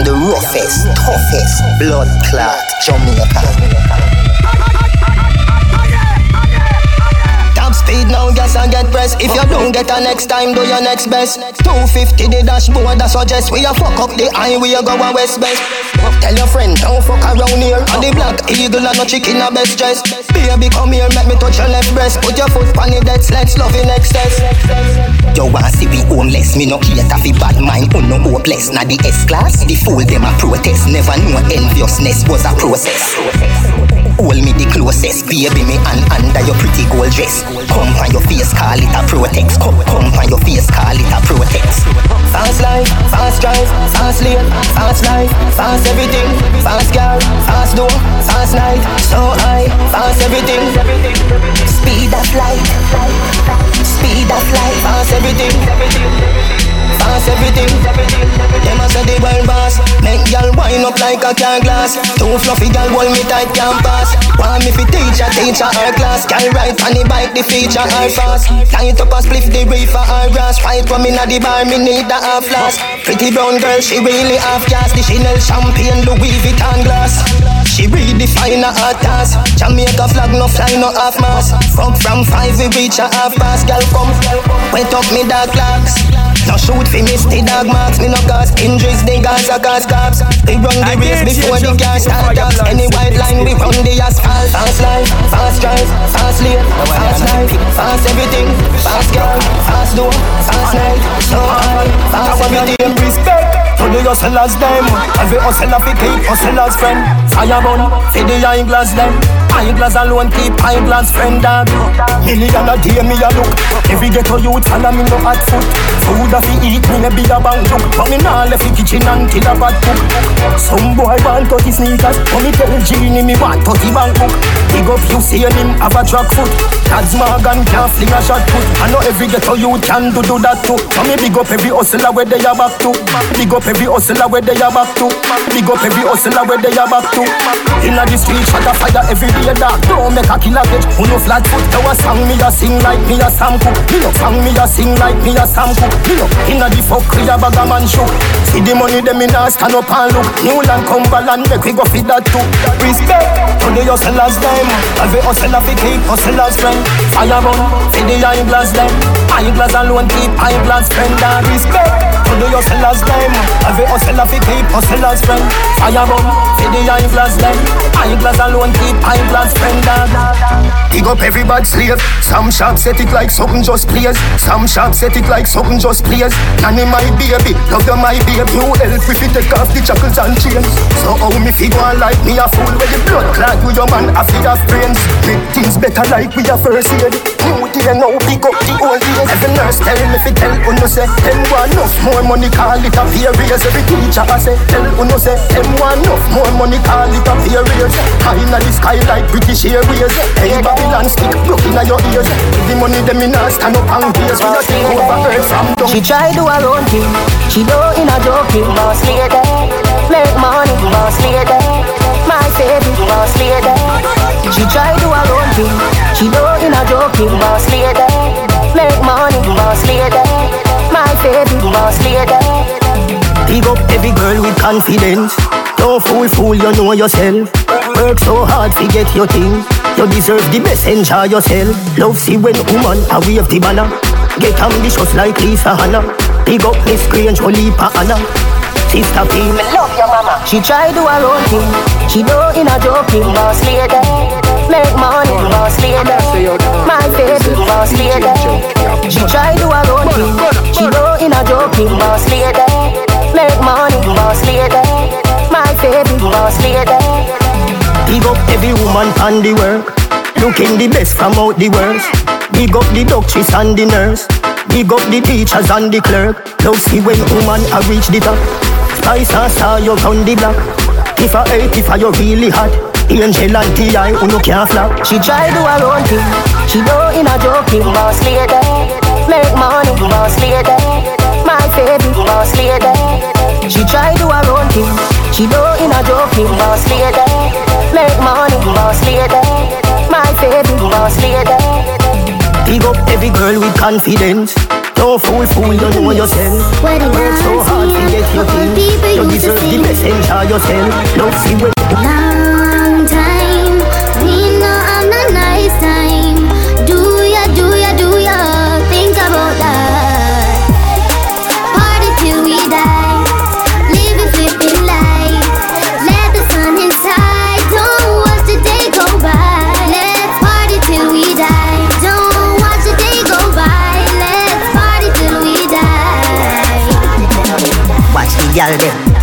I'm the roughest, toughest, blood clot Jamaica. Speed now, gas and get press. If you don't get a next time, do your next best. 250 the dashboard, that suggest we a fuck up the highway, go a west best. Tell your friend, don't fuck around here. On the black eagle and no chicken a best dress. Baby, come here, make me touch your left breast. Put your foot on the dead let's love in excess. Yo, want see we homeless, me no cater fi bad mind, un no hopeless. Na the S class, the fool them a protest. Never know enviousness was a process. Hold me the closest, baby, me and under your pretty gold dress. Come on your face, call it a protex. Come, come on your face, call it a protex. Fast life, fast drive, fast lane, fast life, fast everything. Fast car, fast door, fast night, so high, fast everything. Speed of light, speed of light, fast everything fast everything. Them a say the world boss, make y'all wind up like a car glass. Too fluffy y'all hold me tight can't pass. Want me fi teach a teacher her class. Girl ride on the bike, the feature her fast. It up a spliff the reefer her grass. Fight from inna the bar, me need a half glass. Pretty brown girl, she really half gas. The Chanel champagne, Louis Vuitton glass. She redefine her hot task. Jamaica flag no fly no half mass. Fuck from five we reach a half past. Girl come, wet up me dark clocks. No shoot fi miss the dog marks. Me no cause injuries, the guys are cause cops. We run the race before the car start jobs. Any white line we run the asphalt. Fast life, fast drive, fast lane, fast life, fast everything, fast girl, fast door, fast night, so high, fast everything. Respect to the hustlers them. Every hustler fi keep hustlers friend. Fire burn, fi the eye glass them. Eyeglass alone keep eyeglass friend dog Million a day me a look. Every ghetto youth follow me no hot foot. Food a fi eat me no be a bank look. But me nah left the kitchen until a bad cook. Some boy want 30 sneakers But me tell Genie me want 30 bank book. Big up you see him have a track foot. Tad's Morgan can't fling a shot put. I know every ghetto youth can do do that too. So me big up every hustler where they are back to. Big up every hustler where they are back to. Big up every hustler where they are back to. Inna the street shot a fire every day a dog. Don't make a killer bitch. Who no flat foot? Now a song me a sing like me a Sam Cooke. Me no song me a sing like me a Sam Cooke. Me no inna the fuck a bag a man shook. See the money them in a stand up and look. New land Cumberland make we go feed that too. Respect to the hustlers them. Every hustler fi keep hustlers friend Fire burn for the eyeglass them. Eyeglass alone keep eyeglass friend and respect to the hustlers them Every hustler fi keep oh, hustlers friend Fire burn for the eyeglass them Eyeglass alone keep eyeglass dance friend dog. Big up every bad slave. Some shops set it like something just plays. Some shops set it like something just plays. Nanny my baby, love you my baby. You help if you take off the shackles and chains. So how me feel one like me a fool with the blood clot with your man a feed of brains. Make things better like we a first aid. New day now pick up the old days. Every nurse tell me fi tell oh, uno say them want enough more money call it a pay raise. Every teacher I say tell uno say them want enough more money call it a pay raise. High in the sky like British Airways. Hey Babylon stick broke in your ears. The money them in a stand up and gaze We a take over earth from down She try do her own thing She do in a joking Boss lady Make money. Boss lady My favorite Boss lady. She try do her own thing She do in a joking Boss lady Make money Boss lady Big up every girl with confidence Don't fool fool you know yourself Work so hard to get your thing. You deserve the best, enjoy yourself. Love see when woman a wave the banner. Get ambitious like Lisa Hanna. Big up Miss Grange, Olipa Anna. Sister P, me love your mama. She try do her own thing. She do in a joking boss lady. Make money, boss lady. My baby, boss lady. She try do her own thing. She do in a joking boss lady. Make money, boss lady. My baby, boss lady. Big up every woman on the work. Looking the best from out the worst. Big up the doctors and the nurse. Big up the teachers and the clerk. Now see when woman a reach the top. Spice and star you round the block. If I hate, if I you really hot. Angel and T.I. who no can't flop. She try do her own thing. She do in a joking boss lady. Make money boss lady. My favorite boss lady. She try do her own thing. She do in a joking boss lady. Make money, boss lady. My favorite boss lady. Big up every girl with confidence. Don't fool, fool, you know yourself. Work so hard to get your thing. You deserve the best, yourself. Love see where when. Them,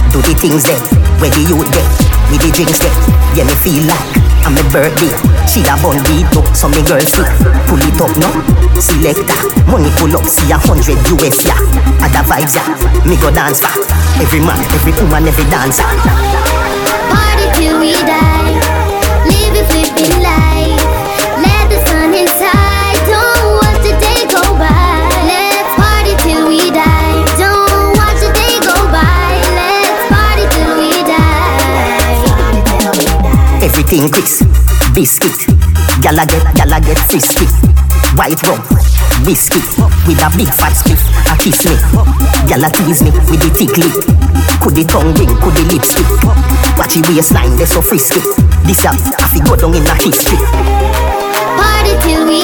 do the things them. Where the youth get, with the drinks them. Yeah, me feel like I'm a birthday. She a bun beat up, so me girl see. Pull it up no, selector. Money pull up, see a hundred US yeah. Other vibes yeah, me go dance for. Every man, every woman, every dancer. Everything crisp, biscuit. Gala get, gala get frisky. White rum, whiskey with a big fat spliff. A kiss me, gala tease me with the thick lip. Could the tongue ring, could the lipstick? Watch the waistline, they so frisky. This up, I fi go down in a history. Party till we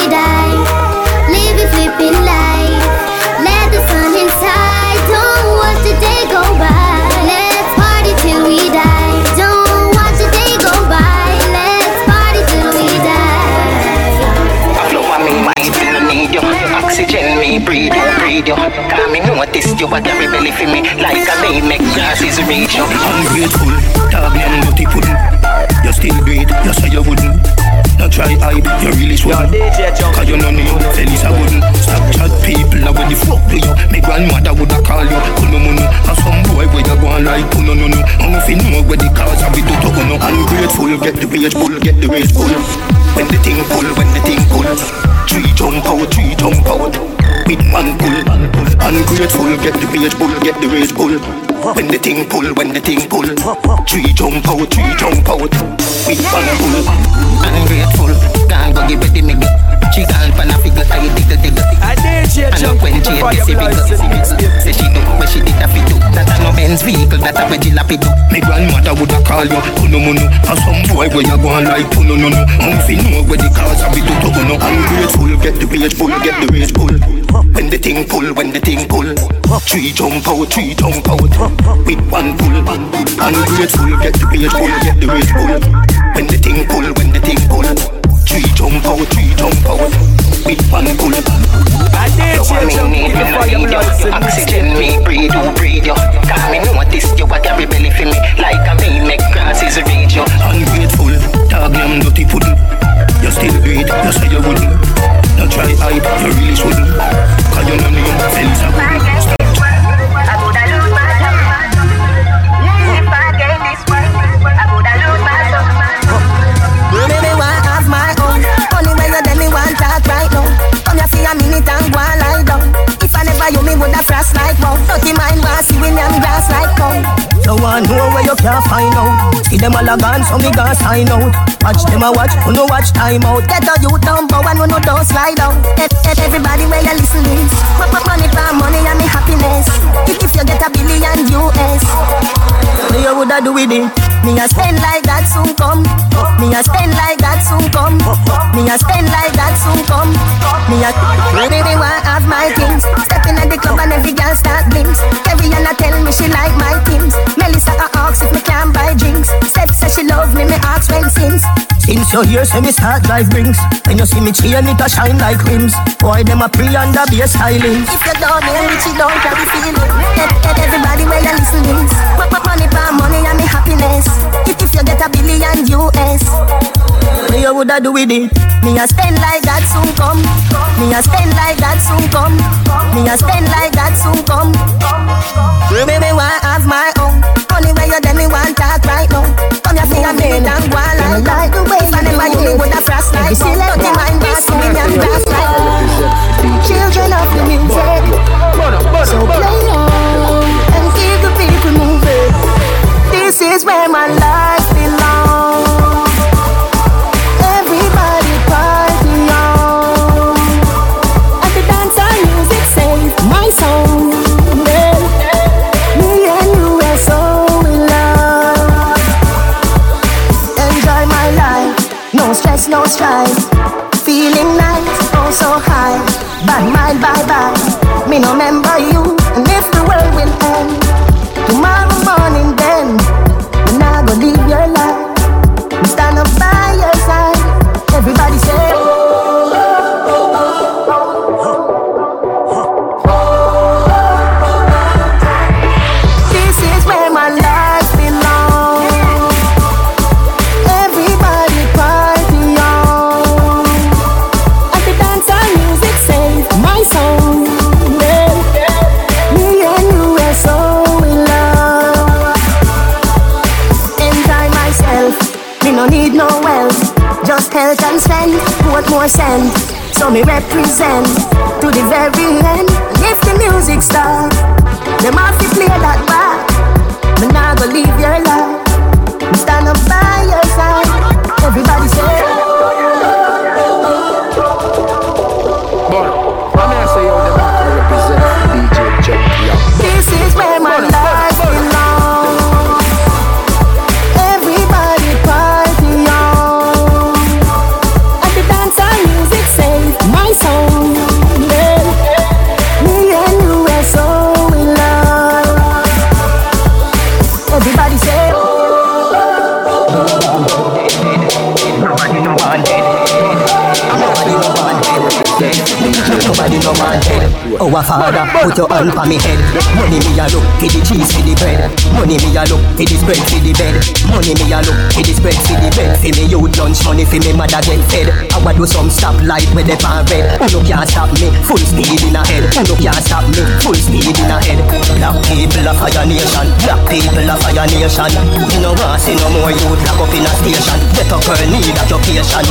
you, breathe you. Cause me notice you a carry belly for me. Like a me make grasses reach you. Ungrateful, dog and dirty pudding. You still great, you say you wouldn't. Not try hide, you really shouldn't. Cause you know me, Felix I wouldn't. Stop chat people, now when the fuck do you? My grandmother woulda call you, kuno muno. And some boy where you go on like kuno no no. And if you know where the cars are, we do to no. Ungrateful, get the rage pull, get the rage pull. When the thing pull, when the thing pull. Three jump out, three jump out. With one pull, ungrateful, get the rage pull, get the rage pull. When the thing pull, when the thing pull. Three jump out, three jump out. With one pull. Ungrateful, can't go give it to me. She gone pan a figure, I diggle diggle. I did share And jump look when in she the had the fire civic Say she do what she did a fit do That a no Benz vehicle, that a where the lappy do My grandmother woulda call you Puno muno And some boy where you go on like Puno no no And if you know where the cars are we do to go no. Ungrateful get the rage pull Get the rage pull. When the thing pull When the thing pull. Three jump out Three jump out. With one pull. Ungrateful get the rage pull Get the rage pull. When the thing pull When the thing pull Three jump out Three jump out. With one pull I did me jump need me, no fire need you lights and Oxygen me, breathe you, breathe you Cause me notice you a carry belly for me. Like a me make grasses reach you Ungrateful, dog and dirty pudding. You still great, you say you wouldn't. Not try hide, you really shouldn't. Cause you know me, Felix woulda frost like wow. Dirty mind want see when I'm grass like cow. No one know where you can't find out. See them all a gone, so me gon' sign out. Watch them a watch, who no watch time out. Get a youth but one who no don't slide. E- e- Everybody where you listen this. M- m- Money for money and me happiness. If you get a billion US. What you woulda do with it? Eh? Me a spend like that soon come. Me a spend like that soon come. Me a spend like that soon come. Me a baby want have my things. Stepping at the club and every girl start blinks. Every Anna tell me she like my things. Melissa a ask if me can buy drinks. Steph say she love me, me ask when since. Since you here, say me start drive rings. When you see me chain, it a shine like rims. Boy, them a pre under be a styling. If you don't know rich, you don't carry feeling. E- e- Everybody where you listen m- Money for money and me happiness. If if you get a billion US. What you woulda do with it? Me a spend like that soon come. Me a spend like that soon come. Me a spend like that soon come. Me me want have my own. Only way you tell me want talk right now. Come here for a minute and go on like that. If I never you, me woulda frost like so. Dirty mind want see me and grass like Children of the music, so play on and keep the people moving. This is where my life bye, bye, bye. Me no remember you. Send? So me represent to the very end. if the music start, them have to play that back. Me nah go leave your life. Me stand up by Oh, a father, put your hand on me head. Money me a look for the cheese for the bread. Money me a look for the spread for the bed. Money me a look for the spread for the bed. For me youth lunch money for me mother get fed. I want do some stop light with the pan red. Who no can't stop me? Full speed in a head. Who no can't stop me? Full speed in a head. Black people a fire nation. Black people a fire nation. You know want see no more youth lock up in a station. A girl need occupation.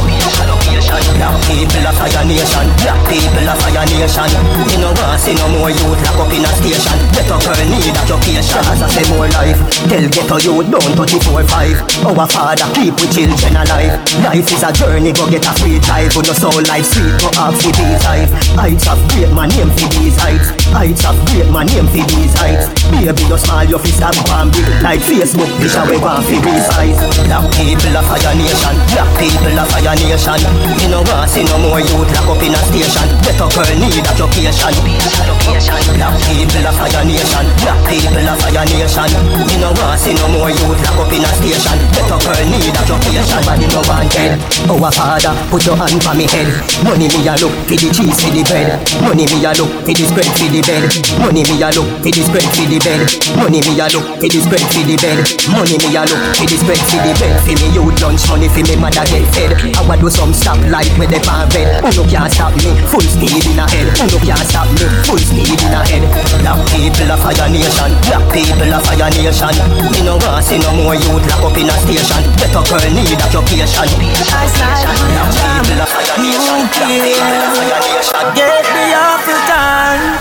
Black people a fire nation. Black people a fire nation. You know want see no more youth lock up in a station. Get a girl need occupation. As I say more life. Tell get a youth don't touch it four five. Our father keep with children alive. Life is a journey, go get a free drive. With no soul life sweet, go up for these heights. Heights of great my name for these heights. Heights of great my name for these heights. Baby, you smile, your fist up and big like Facebook. I we want for these eyes. Black people a fire nation. Black people a fire nation. You know want see no more youth lock up in a station. Get a girl need occupation. Black people a fire nation. Black people a fire nation. You know want see no more youth lock up in a station. Get a girl need occupation. Nobody no want dead. Oh, a father, put your hand on me head. Money me a look for the cheese for the bread. Money me a look for the spread for the bed. Money me a look for the spread for the bed. Money me a look for the spread for the bed. Money me a look for the spread for the bed. For me youth lunch money for me mother get fed. I want do some stop light with the pan red. Who no can't stop me? Full speed in a head. Who no can't stop me? Full speed in a head. Black people a fire nation. Black people a fire nation. Me no want see no more youth lock up in a station. Get a girl need occupation. Black people a fire nation. Black people a fire nation. Get me off the time,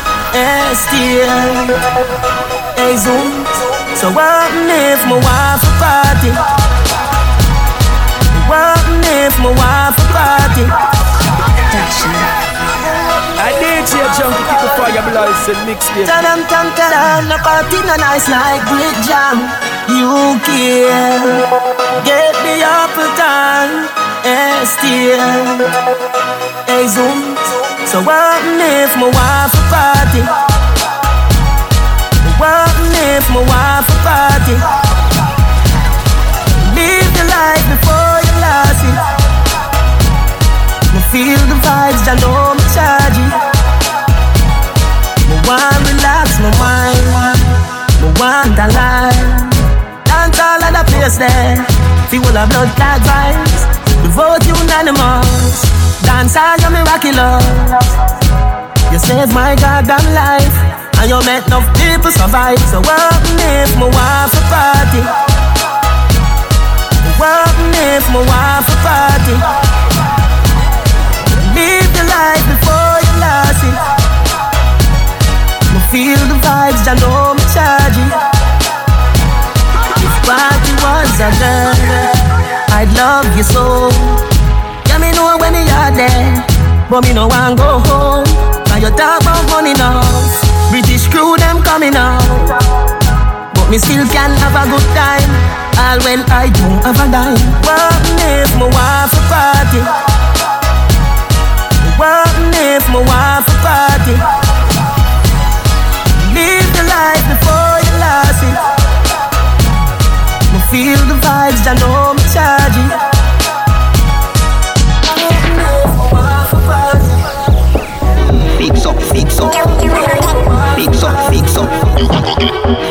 still. Hey, Zoom. So what if my wife a party? What if my wife a party? I DJ Junky keep the fire blazing mixtape. Tadam tam tadam, no party no nice like brick jam. You care, get me up a time, eh, still. Hey, Zoom. So what if my wife a party? What if my wife a party? Live the life before feel the vibes, I know charge it. Me want relax my mind, me want a life. Dance all of the place there, feel a blood clot vibes. The vote unanimous, dance all you miraculous. You saved my goddamn life, and you make enough people survive. So what if my wife a party? What if my wife a party? Live the life before you lost it. Me feel the vibes, I know me charge it. If party was a girl, I'd love you so. Yeah, me know when you're there, but me no want go home. Now you talk about money now, British crew them coming out. But me still can have a good time. All when I don't have a dime. What if my wife a party? What if my wife a party? Live the life before you lost it. Me feel the vibes, I know a party? Fix up, fix up. Fix up, fix up.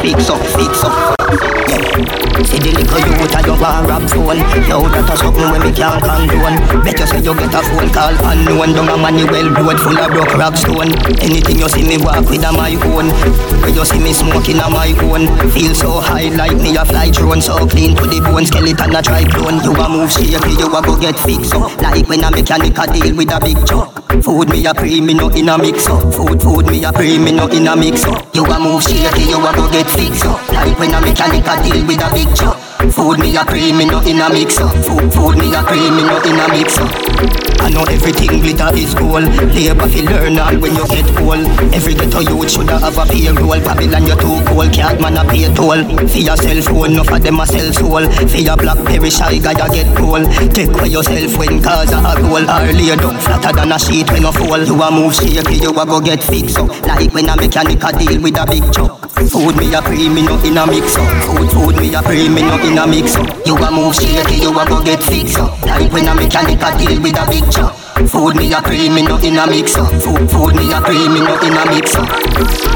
Fix up, fix up. See the little youth and you want rap phone. Yo, that a something when me can't condone. Bet you say you get a phone call unknown. Down a money well road full of broke rap stone. Anything you see me walk with a my own. When you see me smoking a my own. Feel so high like me a fly drone. So clean to the bone, skeleton a try clone. You a move shaky, you a go get fixed up. Like when a mechanic a deal with a big truck. Food me a pre, me no in a mix up. Food, food me a pre, me no in a mix up. You a move shaky, you a go get fixed up. Like when a mechanic a deal with a big truck. Food me a pre, me no in a mix up. Food, food me a pre, me no in a mix up. I know everything glitter is gold. Labor fi learn all when you get old. Every ghetto youth shoulda have a payroll. Babylon you too cold, can't man a pay toll. For your cell phone, no for them a sell soul. For your blackberry shy you get cold. Take away yourself when cause a goal. Or down flatter than a sheet when you fall. You a move shaky, you a go get fixed up. Like when a mechanic a deal with a big truck. Food me a pre, me no in a mix up. Food, food me a pre, me no in a mix up. You a move shaky, you a go get fixed up. Like when a mechanic a deal with a big truck. Food me a cream, me no in a mix up. Food, food me a cream, me no in a mix up.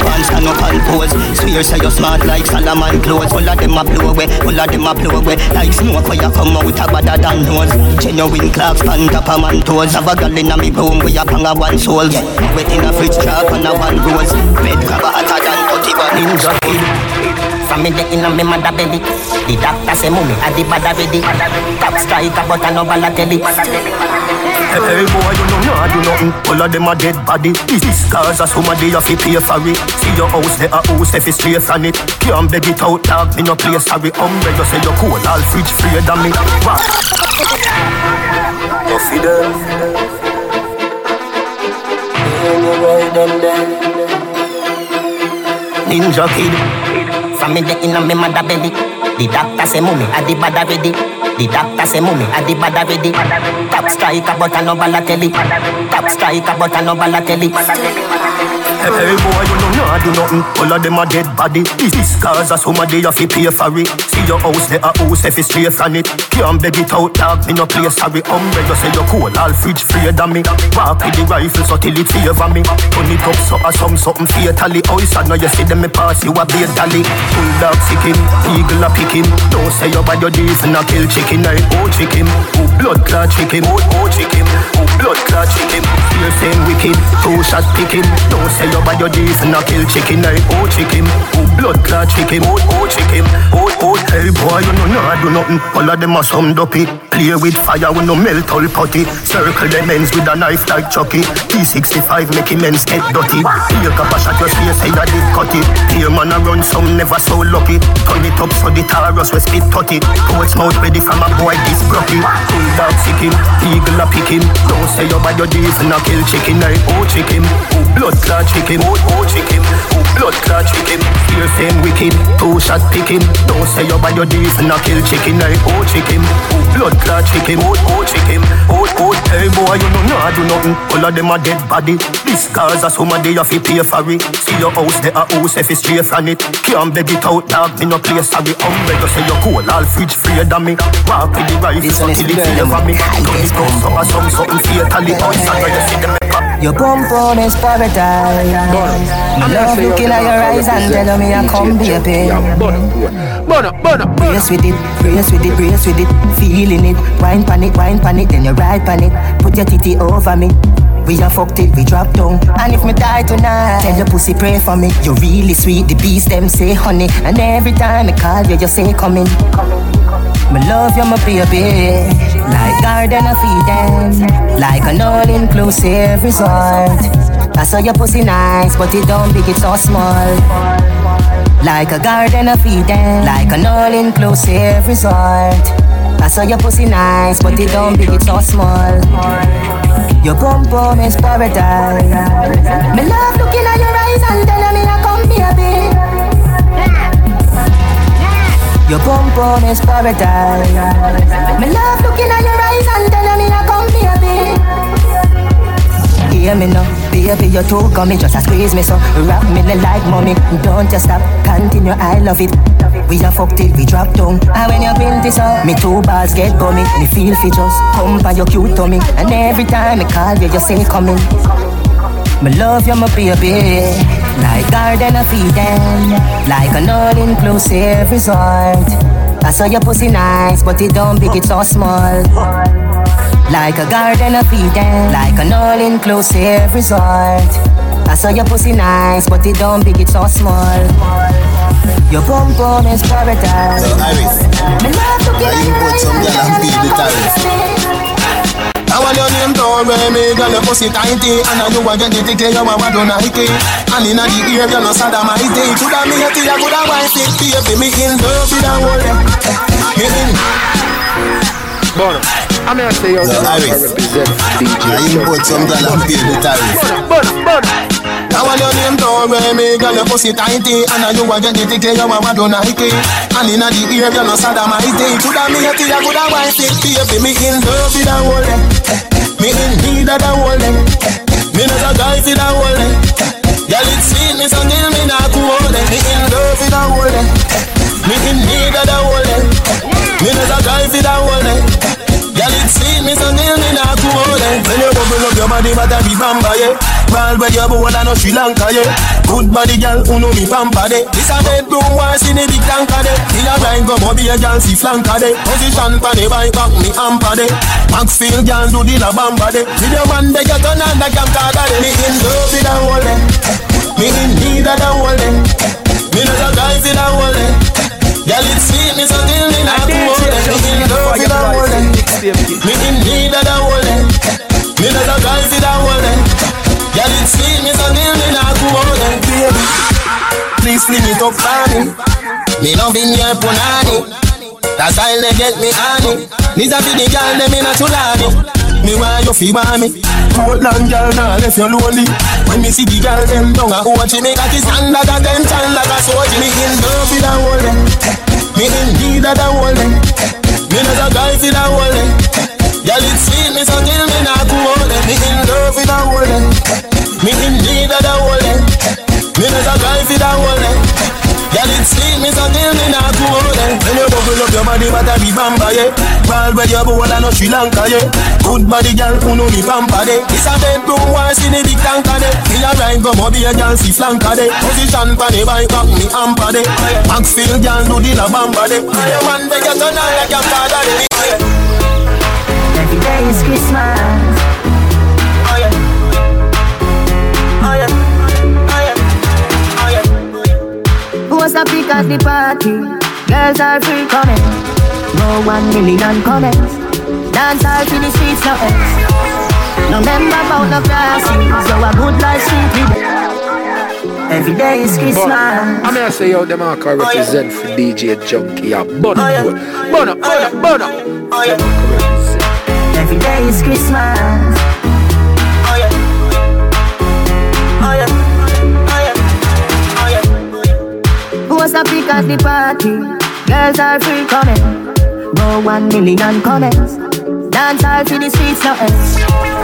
One stand up and pose. Swear say you smart like Solomon clothes. All of them a blow away, all of them a blow away. Like smoke where you come out a badder than nose. Genuine clocks, pan top a man toes. Have a girl in a me room where you bang a one soul. Yeah. Wet in a fridge trap and a one rose. Red crab a hotter than 31 ninja kid. From me the inna me mother belly The doctor say mummy a the bad already Top striker but I no Balotelli Hey boy, you know nah do nothing. All of them a dead body. This cause a somebody you fi pay for it. See your house, there a house if it's straight from it. Can't beg it out, dog. Me no play sorry. Umbre you say you cool, all fridge free than me. What? You fi them. Ninja kid From me the inna me mother belly The doctor say mummy a the bad already The doctor say mummy a the bad already Top striker but I no Balotelli. Top striker but I no Balotelli Hey boy, you know nah do nothing. All of them a dead body. This cause a somebody you fi pay for it. See your house, there a house if it's straight from it. Can't beg it out, dog. Me no play sorry. Umbre you say you cool, all fridge free than me. Walk with the rifle so till it favor me. Turn it up so a some something fatally. Oh, it's know you see them me pass you a beer dolly. Bulldog sick him, eagle a pick him. Don't say you bad your deeds and a kill chicken. I oh chicken, oh blood clot chicken, oh oh chicken, oh blood clot chicken. Feel same wicked, two shot pick him. Don't say you bad your deeds and a kill chicken. I oh chicken, oh blood clot chicken, oh oh chicken, oh oh. Hey boy, you know nah do nothing. All of them are some dopey. Play with fire when no melt all potty. Circle them ends with a knife like Chucky. T65 make him ends get dirty. Take up a shot your face, say that did cut it. Here man a run some never so lucky. Turn it up so the Taurus we spit tutty. Towards mouth ready from a boy this brocky. Full dog him, eagle a pick him. Don't say you bad your deeds and a kill chicken. I oh chicken, oh blood clot chicken, oh oh chicken, oh blood clot chicken. Fear same wicked, two shot pick him. Don't say you bad your deeds and a kill chicken. I oh chicken, oh blood clot chicken, oh oh chicken, oh oh. Hey boy, you know nah do nothing. All of them a dead body. This cause a somebody you fi pay for it. See your house, there a house if it's straight from it. Can't beg it out, dog. Me no play sorry. Umbre you say you cool, all fridge free than me. Walk with the rifle This so one is till it favor me. it up so some something fatally. Oh, know you see them make up. Your bum bum is paradise. Me love looking at your eyes and tell me I come baby Bono, bono, bono. Brace with it, brace with it, brace with it. Feeling it, wine pan it, wine pan it Then you ride pan it, put your titty over me. We a fuck till we drop down. And if me die tonight Tell your pussy pray for me. You really sweet, the beast them say honey. And every time I call you, you say come in Me love you, my baby Like a garden of Eden Like an all-inclusive resort I saw your pussy nice But it don't big, it's so small like a garden of Eden, like an all-inclusive resort. I saw your pussy nice, but it don't big, it's so small. Your bum bum is paradise. Me love looking at your eyes and telling me Your bum is paradise. Me love looking at your eyes and telling me I come baby. Hear me now, baby, you too me just a squeeze me so Rock me like mommy, don't just stop, continue, I love it. We a fuck till we drop down. And when you print this up, me two balls get gummy. Me feel fi just come by your cute tummy. And every time I call you, you say coming. Me love you, my baby Like a garden of Eden Like an all-inclusive resort I saw your pussy nice, but it don't big, it's so small. Like a garden of Eden, like an all-inclusive resort. I saw your pussy nice, but it don't big, it's so small. Your bum bum is paradise. So Iris, I import some girl and pay the tariff. I want your name to wear me, girl, your pussy tighty And I you eh? a get the ticket, you a want to Nike And inna the ear, you no sodomite Coulda me hate you, coulda wife it Baby, me in love with a whole Me in Bono, I'm gonna say yo, Yo, Iris. represent DJ I import some girl and pay the tariff Bono, Bono. I want your name to wear me, girl, your pussy tighty. And I you a get the ticket, you a want to Nike And inna the ear, you no sodomite Coulda me hate you, coulda wife it. Baby, me in love with a whole Me in need of the whole Me not a guy for the whole Girl, it sweet me so till me not go hold Me in love with the whole Me in need of the whole Me not a guy for the whole Girl, it sweet me so till me not go hold When you bubble up your body, but I be bamba, yeah. Ball where you bowl and no Sri Lanka, yeah. Good body, girl, who know me pampa, de This a bedroom, why see the big tanker, de Me a grind, go a girl, see flanker, de Position pa the bike, back me hamper, de Maxfield, girl, do the la bamba, de Video man, they get on and the cam card, de Me in love with the whole, de Me in need of the whole, de Me not a guy for the whole, de Girl, it sweet me so till me not go hold, de Me in love with whole, Me in need of the whole, de Me not a guy for the whole, de Girl, it sweet me so till me not go hold, de Baby, please fling it up for me Me loving your punani That's why they get me honey These are the girl, them in a chulani Me want you feel by me Portland girl, now left you lonely When me see the girl, them down a watch me his hand like a attention, like a sword Me in love with the whole Me in need of the whole Me not a guy for the whole them Girl, it sweet me so till me not go hold them Me in love with the whole them Me in need of the whole them Me not a guy for the whole them Girl, it sweet me so till me not go hold them When you bubble up your body, but I be yeah. Ball where you bowl and no Sri Lanka, yeah. Good body, girl, who know pampa, de This a bedroom, why see the big tanker, go a girl, see Position pa the bike, me hamper, Maxfield, girl, do the la bamba, de Your man, they get on like your father, de Every day is Christmas. Oh yeah. Oh yeah. Oh yeah. Oh a pic at the party. Girls are free coming. No one million comments. Dance all to the streets, no else. No member about no classes. So a good life sweet. Every day is Christmas. I'm gonna say yo, them are can oh, represent for DJ Junky, yeah. Bono, Oh, yeah. Bono, Bono, oh, Bono. Oh yeah. Every day is Christmas. Oh yeah. Oh yeah. Oh yeah. Oh a pic at the party. Girls are free coming. No one million comments. Dance all to the streets, no else.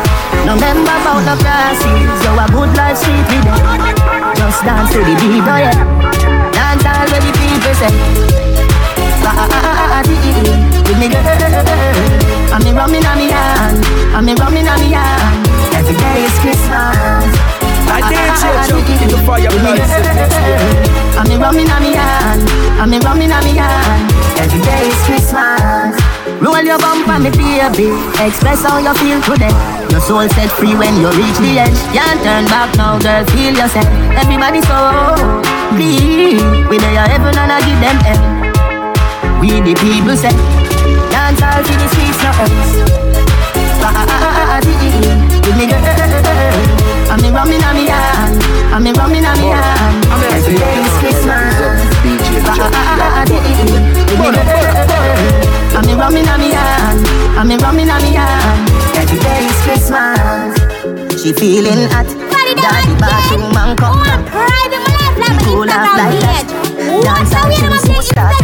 No member about no classes. So a good life sweet with them. Just dance to the beat, oh yeah. Dance all where the people say. Ah, ah, ah, ah, ah, dee, With me girl. I'm me rumming on me hand. I'm me rumming on me hand. Every day is Christmas. I DJ Junky, the fire With me blast. girl. I'm me rumming on me hand. I'm me rumming on me hand. Every day is Christmas. Roll your bump on me baby. Express how you feel today. Soul set free when you reach the edge. Can't turn back now, girl. Feel yourself. Everybody so clean. We lay your heaven and I give them hell. We the people say Dance all to the streets, no else Ah, ah, ah, ah, ah, dee, With me girl I'm me rumming on me hand I'm me rumming on me hand I'm gonna say Every yo, day them is are Christmas represent DJ Ah, ah, Junky, ah, ah, yeah. dee, With me girl I'm me rumming on me hand I'm me rumming on me hand Every day is Christmas She feeling hot Daddy bathroom and come back Cool off like that Dance and choose who start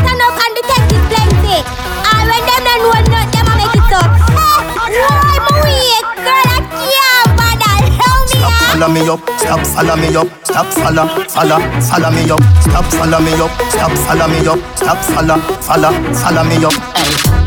Stop follow me up, stop follow me up, stop follow, follow, follow me up, stop follow me up, stop follow me up, stop follow, follow, follow me up. Hey,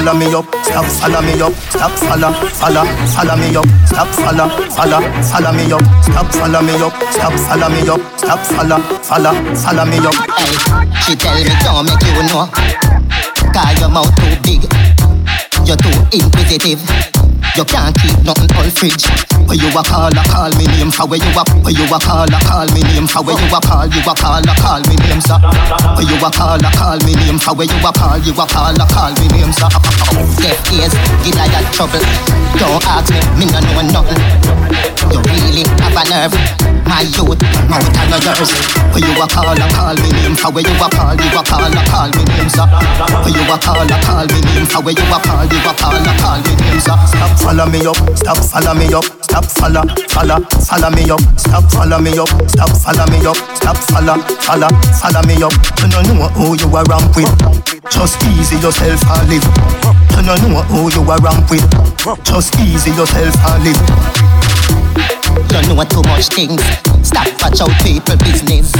follow me up, stop follow me up, stop follow, follow, follow me up, stop follow, follow, follow me up, stop follow me up, stop follow me up, stop follow, follow, follow me up. Hey, she tell me don't make you know, cause your mouth too big, you're too inquisitive. You can't keep nothing all fridge. Where you a call, a call me name for where you a Where you a call, a call me name for where you a call, you a call, a call me name sir. Where you a call, a call me name for where you a call, you a call, a call me name sir. Deaf ears, give I got trouble. Don't ask me, me no know nothing. You really have a nerve, my youth, mouth and yours. Where you a call, a call me name for where you a call, you a call, a call me name sir. Where you a call, a call me name for where you a call, you a call, a call me name sir. Stop follow me up, stop follow me up, stop follow, follow, follow me up, stop follow me up, stop follow me up, stop follow, follow, follow me up. You don't know who you are ramp with, just easy yourself and live. You don't know who you are ramp with, just easy yourself and live. You know too much things. Stop watch out people business.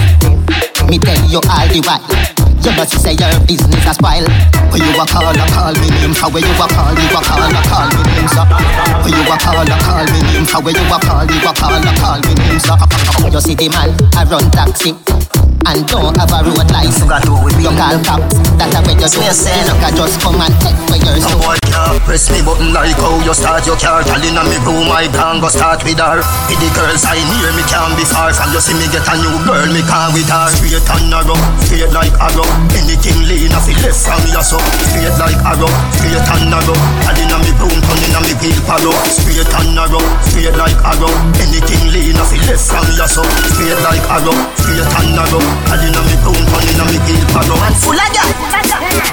Me tell you all the while. You must say your business a spoil. Where you a call a call me name for where you a call you a call a call me name sir. Where you a call a call me name for where you a call you a call a call me name sir. You see the man a run taxi and don't have a road license. You call cops. That's a way you do. You can just come and take for yours. No boy can't press me button like how you start your car. Girl inna me room, I can go start with her. With the girls I near me can't be far from you. See me get a new girl, me can't with her. Straight and narrow, straight like arrow. Anything lean off it left from your so. Straight like arrow, straight and narrow. Girl inna me room, turn inna me wheel parrow. Straight and narrow, straight like arrow. Anything lean off it left from your so. Straight like arrow, and narrow. Girl inna me room, turn inna me wheel parrow. And full of gal.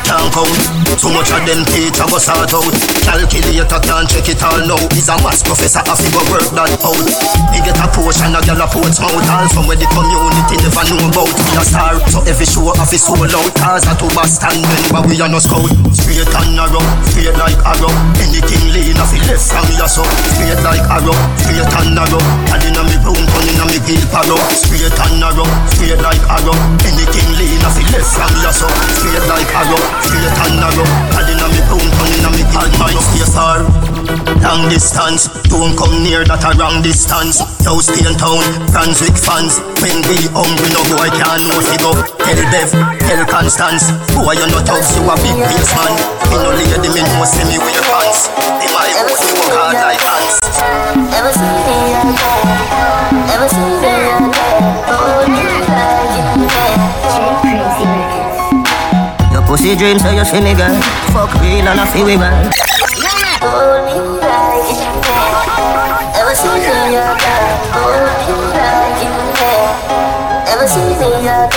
Can't count. Too much of them teach go sort out. Calculator can't check it all now. He's a maths professor, I figure work that out. Me get a portion, a gal a ports mouth. All from where the community never know about. We a star, so every show have a soul out. Cars a to Boston, but we are no scout. Straight and narrow, straight like arrow. Anything lean off it left from me so. Straight like arrow, straight and narrow. And inna me room, turn inna me wheel parrow. Straight and narrow, straight like arrow. Anything lean off it left from me so. Straight like arrow, straight and narrow. And inna me room, turn inna me wheel parrow. Yes, sir. Long distance, don't come near that a wrong distance. Yo, stay in town, Brunswick fans. When we hungry, no boy can if go. Tell Bev, tell Constance. Boy, you not house, you a big bass man. Me no lady, me no send me wear pants. They my own, you work hard like ants. Ever see me again? Ever see me again? Pussy dreams, so you see me girl. Fuck real and I feel we. Hold me like. Ever see me again? Hold me like. Ever see me again?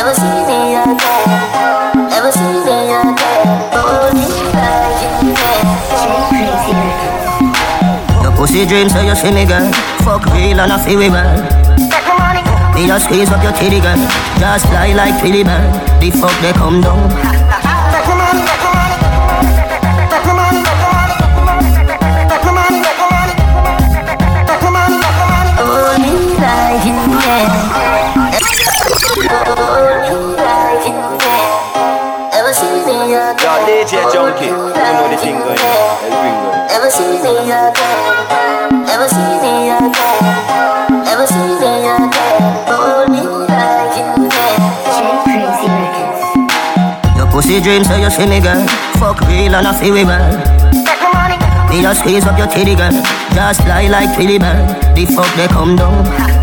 Ever see me again? Ever see me again? Hold me like you can. Your pussy dreams, so you see me girl. Fuck real and I feel we bad. Just squeeze up your titty girl. Just fly like Philly bird. The fuck they come down. Dreams, so you see me girl. Fuck real and I feel we bad. Me just squeeze up your titty girl. Just fly like Philly bird. The fuck they come down.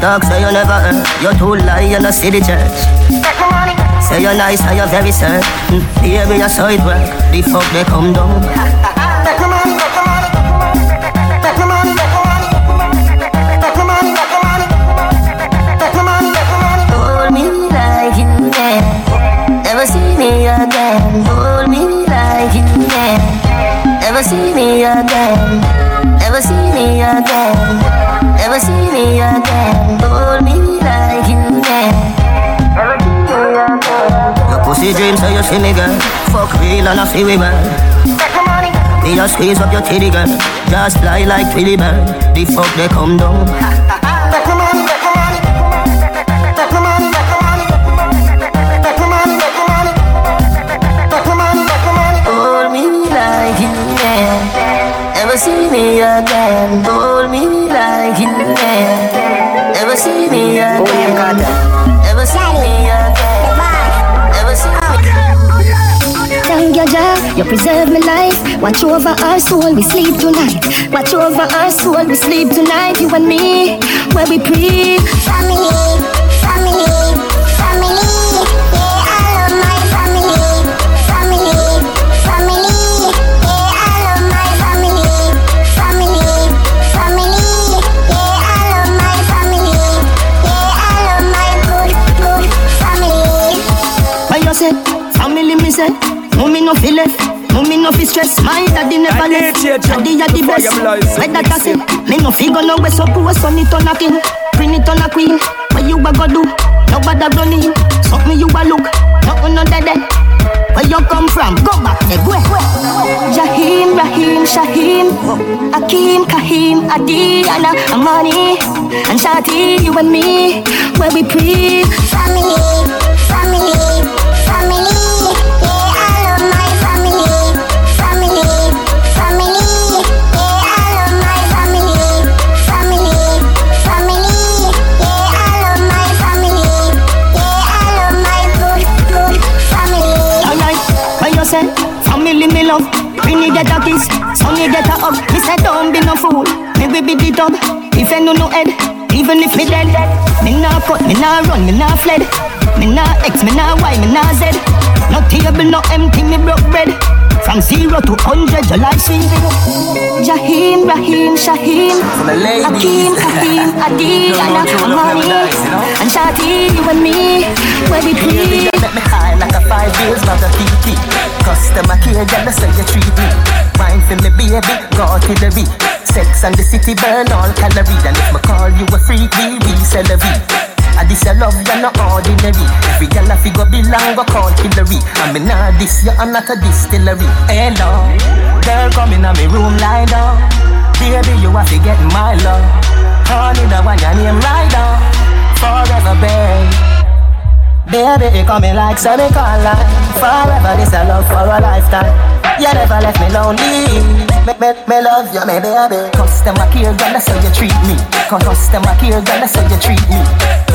Talk say you never heard. You too lie, you no see the church. Say you're nice and you're very certain. Baby, your side work. The fuck they come down. Hold me like you can. Ever see me again? Hold me like you can. Ever see me again. Never see me again. Ever see me again. Hold me like you can. Your pussy dreams, so you see me, girl. Fuck real and I see we bad. Me just squeeze up your titty, girl. Just fly like Tweety Bird. The fuck they come down. Hold me like you, yeah. Never see me again, boy. You, preserve my life. Watch over our soul, we sleep tonight. Watch over our soul, we sleep tonight. You and me, where we pre. Family, family, family. Yeah, I love my family. Family, family. Yeah, I love my family. Family, family. Yeah, I love my family. Yeah, I love my good, good family. When you say, family me say, no me no feel left, no feel stress. My daddy never left, daddy are the best. you blow it, Where that I mix say, it. me no figure no way so post on it on a king, bring it on a queen. What you a go do? Nobody running, something you a look, nothing no dead. Where you come from? Go back there, go. Jahim, Rahim, Shahim, Akim, Kahim, Adi, Anna, Amani, and Shati, you and me, where we pre. Family, family, you get a kiss, son you get a hug. Me say don't be no fool, me we be the dog. If you know no head, even if me dead, me nah cut, me nah run, me nah fled. Me nah X, me nah Y, me nah Z. No table, no empty, me broke bread. From zero to hundred, your life sweet. Jahim, Rahim, Shahim, Akim, Kahim, Adi, Anna, Amani, and Shati, you and me, where we five years not a PT Customer care, girl, that's how you treat me. Wine for me, baby, got to the V Sex and the city burn all calories And if me call you a freak, we resell a V. And this your love, you're not ordinary. Every girl a figure belong, go call Hillary And me nah this, you're not a distillery. Hello, girl, come in me room, lie down. Baby, you have to get my love. Honey, the one your name right down. Forever, babe Baby, you coming like semicolon. Forever, this a love for a lifetime. You never left me lonely. Me, me, me love you, me baby. Customer care, girl, that's how you treat me. Cu- Customer care, girl, that's how you treat me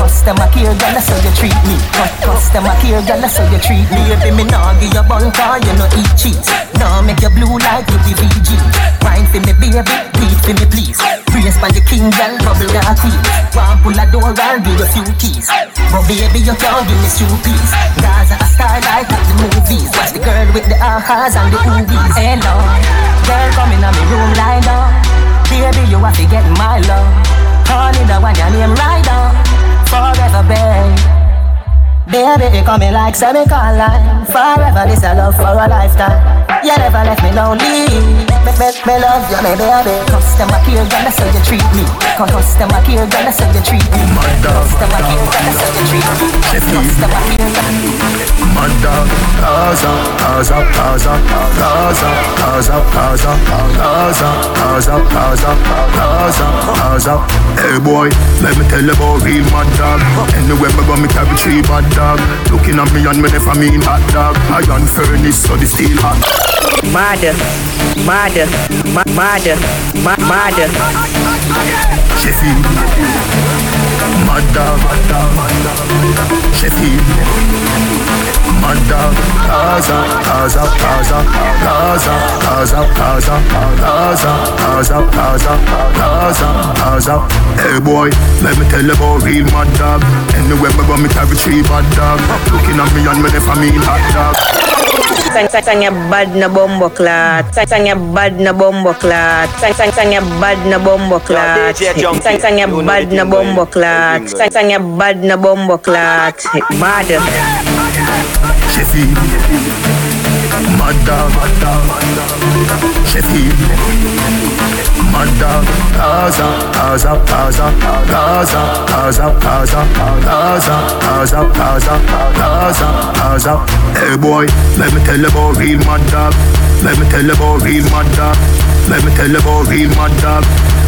Customer care, girl, that's how you treat me. Cu- Customer care, girl, that's how you treat me. Baby, me nah give you bun car, you no eat cheese. Nah make you blue like you be VG Wine for me, baby, beat for me, please. Brace pan the king, girl, bubble girl queen One pull a door, I'll give you few keys. But baby, you can't give me two piece. Gaza a star like at the movies. Watch the girl with the ahas and the oobies. Hello, girl, come in on me room, lie down Baby, you have to get my love. Honey, the one your name right down Forever, babe. Baby, you coming like semicolon. Line. Forever, this a love for a lifetime. You never left me lonely Me, me, me love you, me baby Customer care, girl, that's how you treat me Customer care, girl, that's how you treat me Customer care, girl, that's how you treat me Customer care, dog, Gaza, Gaza, Gaza, Gaza, Gaza, Gaza, Gaza, Gaza, Gaza, Gaza, Gaza. Hey boy, let me tell you about real mad dog. Anywhere me go, me carry three bad dog. Looking at me and me never mean hot dog. Iron furnace, so the steel hot. Mad, mad, ma- mad, ma- mad. Sheffield, mad dog, Sheffield, mad dog, Gaza, Gaza, Gaza, Gaza, Gaza, Gaza, Gaza, Gaza, Gaza, Gaza, Gaza. Hey boy, let me tell you about real mad dog. Anywhere me go, me carry three bad dog. Looking at me and me never mean hot dog. Sang sang sang ya bad na bombo clot. Sang your bad na bombo clot. Sang sang sang your bad na bombo clot. Sang sang your bad na bombo clot. Sang sang your bad na bombo clot. Bad mad dog, Sheffield, mad dog, Gaza, Gaza, Gaza, Gaza, Gaza, Gaza, Gaza, Gaza, Gaza, Gaza, Gaza. Hey boy, let me tell you about real mad dog. Let me tell you about real mad dog. Let me tell you about real mad dog.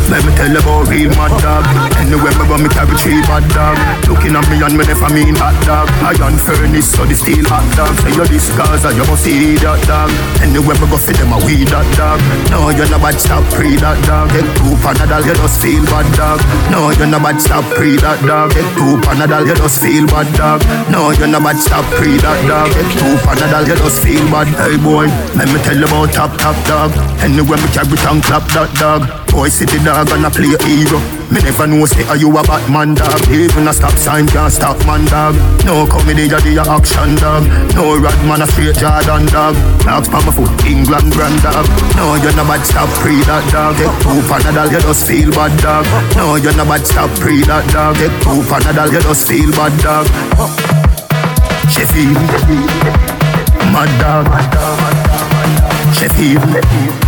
Let me tell you about real mad dog. Anywhere me go, me carry three bad dog. Looking at me and me never mean hot dog. Iron furnace, so the steel hot dog. Say you this cause you must see that dog. Anywhere me go, fit them a weed that dog. No, you're not bad, stop pre that dog. Get two panadol, you just feel bad dog. No, you're not bad, stop pre that dog. Get two panadol, you just feel bad dog. No, you're not bad, stop pre that dog. Get two panadol, you just feel bad. Hey boy, let me tell you about top top dog. Anywhere me carry tongue clap that dog. Boy, city dog and I play hero. Me never know say are you a Batman dog. Even a stop sign can't stop man dog. No comedy, you the action dog. No rad man a straight Jordan dog. Dogs pa my foot, England brand dog. No you're not bad stop pre that dog. Get two panadol, you just feel bad dog. No you're not bad stop pre that dog. Get two panadol, you just feel bad dog. Sheffield, mad dog. Sheffield.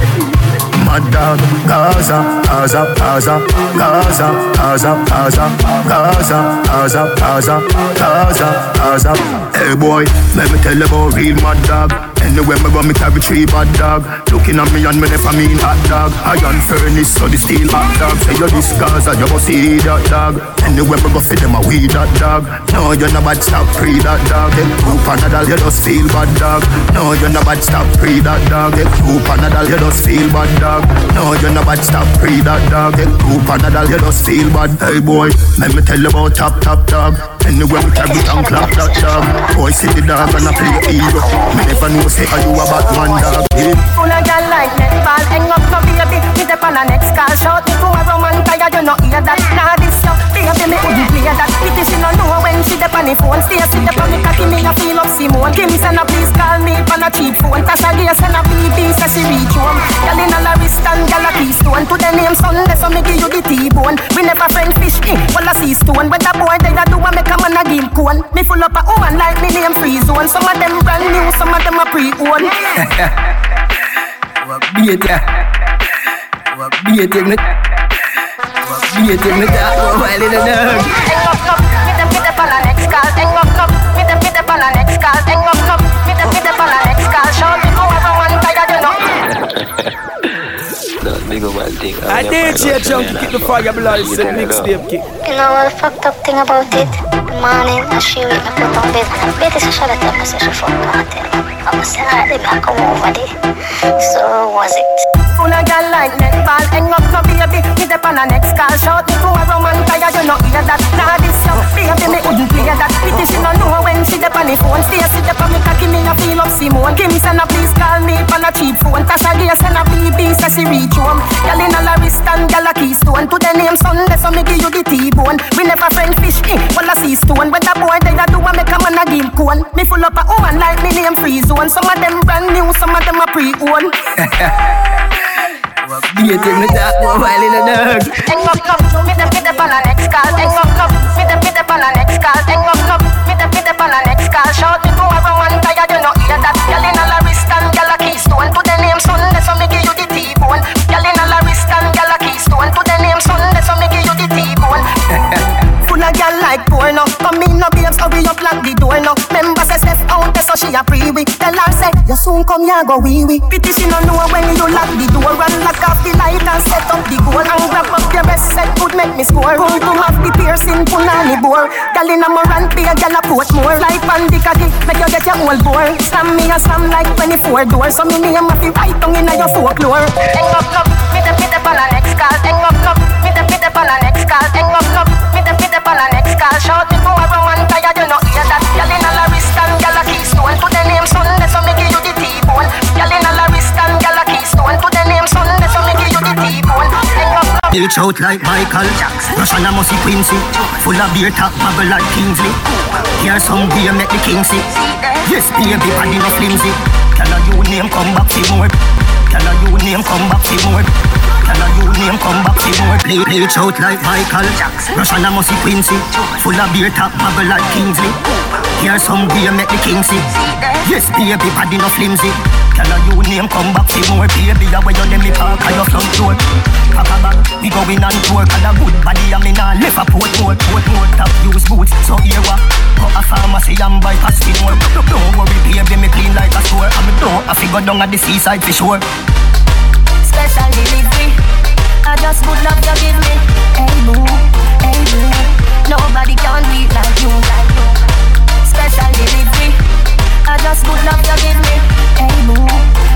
Mad dog, Gaza, Gaza, Gaza, Gaza, Gaza, Gaza, Gaza, Gaza, Gaza, Gaza, Gaza. Hey boy, let me tell you about real mad dog. Anywhere me go, me carry three bad dog. Looking at me and me never mean hot dog. Iron furnace, so the steel hot dog. Say you this Gaza, you must see that dog. Anywhere me go, fit them a weed that dog. No, you're not bad, stop pre that dog. Get two panadol, you just feel bad dog. No, you're not bad, stop pre that dog. Get two panadol, you just feel bad dog. No, you're not bad, stop pre that dog. Get two panadol, you just feel bad. Hey boy, let me tell you about top top dog. Anywhere we carry tongue clap that dog. Boy, see the dog and I play hero. Me never know say are you a Batman dog. Yeah. Full of gal like netball, hang up no baby. Me dep on a next call, shout me to a woman tired, you no hear that. Nah this baby me wouldn't play that. Pity she no know when she dep on the phone. Stay sit dep on me cocky, me a feel up Simone. Kim send a please call me on a cheap phone. Tasha Gay send a BB, say she reach home. Gal in a wrist and gal a keystone. To the name Sunday, so me give you the T-bone. We never friend fish in, well a sea stone. When the boy they a do a make a man a game cone. Me full up a woman like me name free zone. Some of them brand new, some of them a pre-owned. Ya. Beat ya. Beat ya. Bitin na ako, mali na lang. Eng mok mok, mitem mitem pala next call. Eng mok mok, mitem mitem pala next call. Big up one thing. I did see a junkie kick the fire blood, it's a mixtape kick. You know what the fucked up thing about it? Morning, I she with me put on bed. Bed is a shot at them, so she fuck party. I was saying, I did back over there. So was it? Full of gal like netball. Hang up, no baby, me them on a next call. Shout me to everyone tired, you know hear that. Nah this yo, baby me wouldn't play that. Pity she no know when she dep on the phone. Stay sit dep on me cocky, me a feel up Simone. Kim send a please keystone. To the name Sunday, so me give you the T-bone. We never friend fish in, well a sea stone. When the boy they a do a make a man a game cone. Me full up a woman like me name free zone. Some of them brand new, some of them a pre-owned. Beat ya. Me about while in the dog. Hang up, up, me them, me them on a next call. Hang up, up, me them, me them on a next call. The no. Member says Steph out there, so she a pre we. Tell her say you soon come here go wee wee. Pity she no know when you lock the door and lock off the light and set up the goal and grab up your best set could make me score. Roll to have the piercing punani bore. Gal in a morant be a gal a Portmore. Like the cocky, make you get your whole bore. Slam me a slam like 24 doors. So me name a fi right down inna your folklore. Hang up, up, me them, me them on a next call. Hang up, up, me them, me them on a next call. Hang up, up, me them, me them on a next call. Shout me to everyone Bitch out like Michael Jackson. Russian a musty Quincy. Full of beer top muggle like Kingsley. Here's some beer make the king see Yes baby body no flimsy. Can a you name come back see more. Can a you name come back see more. Can a you name come back see more. Play bitch out like Michael Jackson. Russian a musty Quincy. Full of beer top muggle like Kingsley. Here's some beer make the king see Yes baby body no flimsy Tell her you name come back see more baby Away you them me park on your front door Papa bag, we going on tour Cause a good body and me nah left a Portmore Port more top use boots. So here what? Go a pharmacy and buy pasty more Don't worry baby me clean like a store. Me don't to go down at the seaside for sure. Special delivery. I just would love you give me Hey boo, hey boo. Nobody can it like you, like you. Special delivery I just would love you give me Hey boo,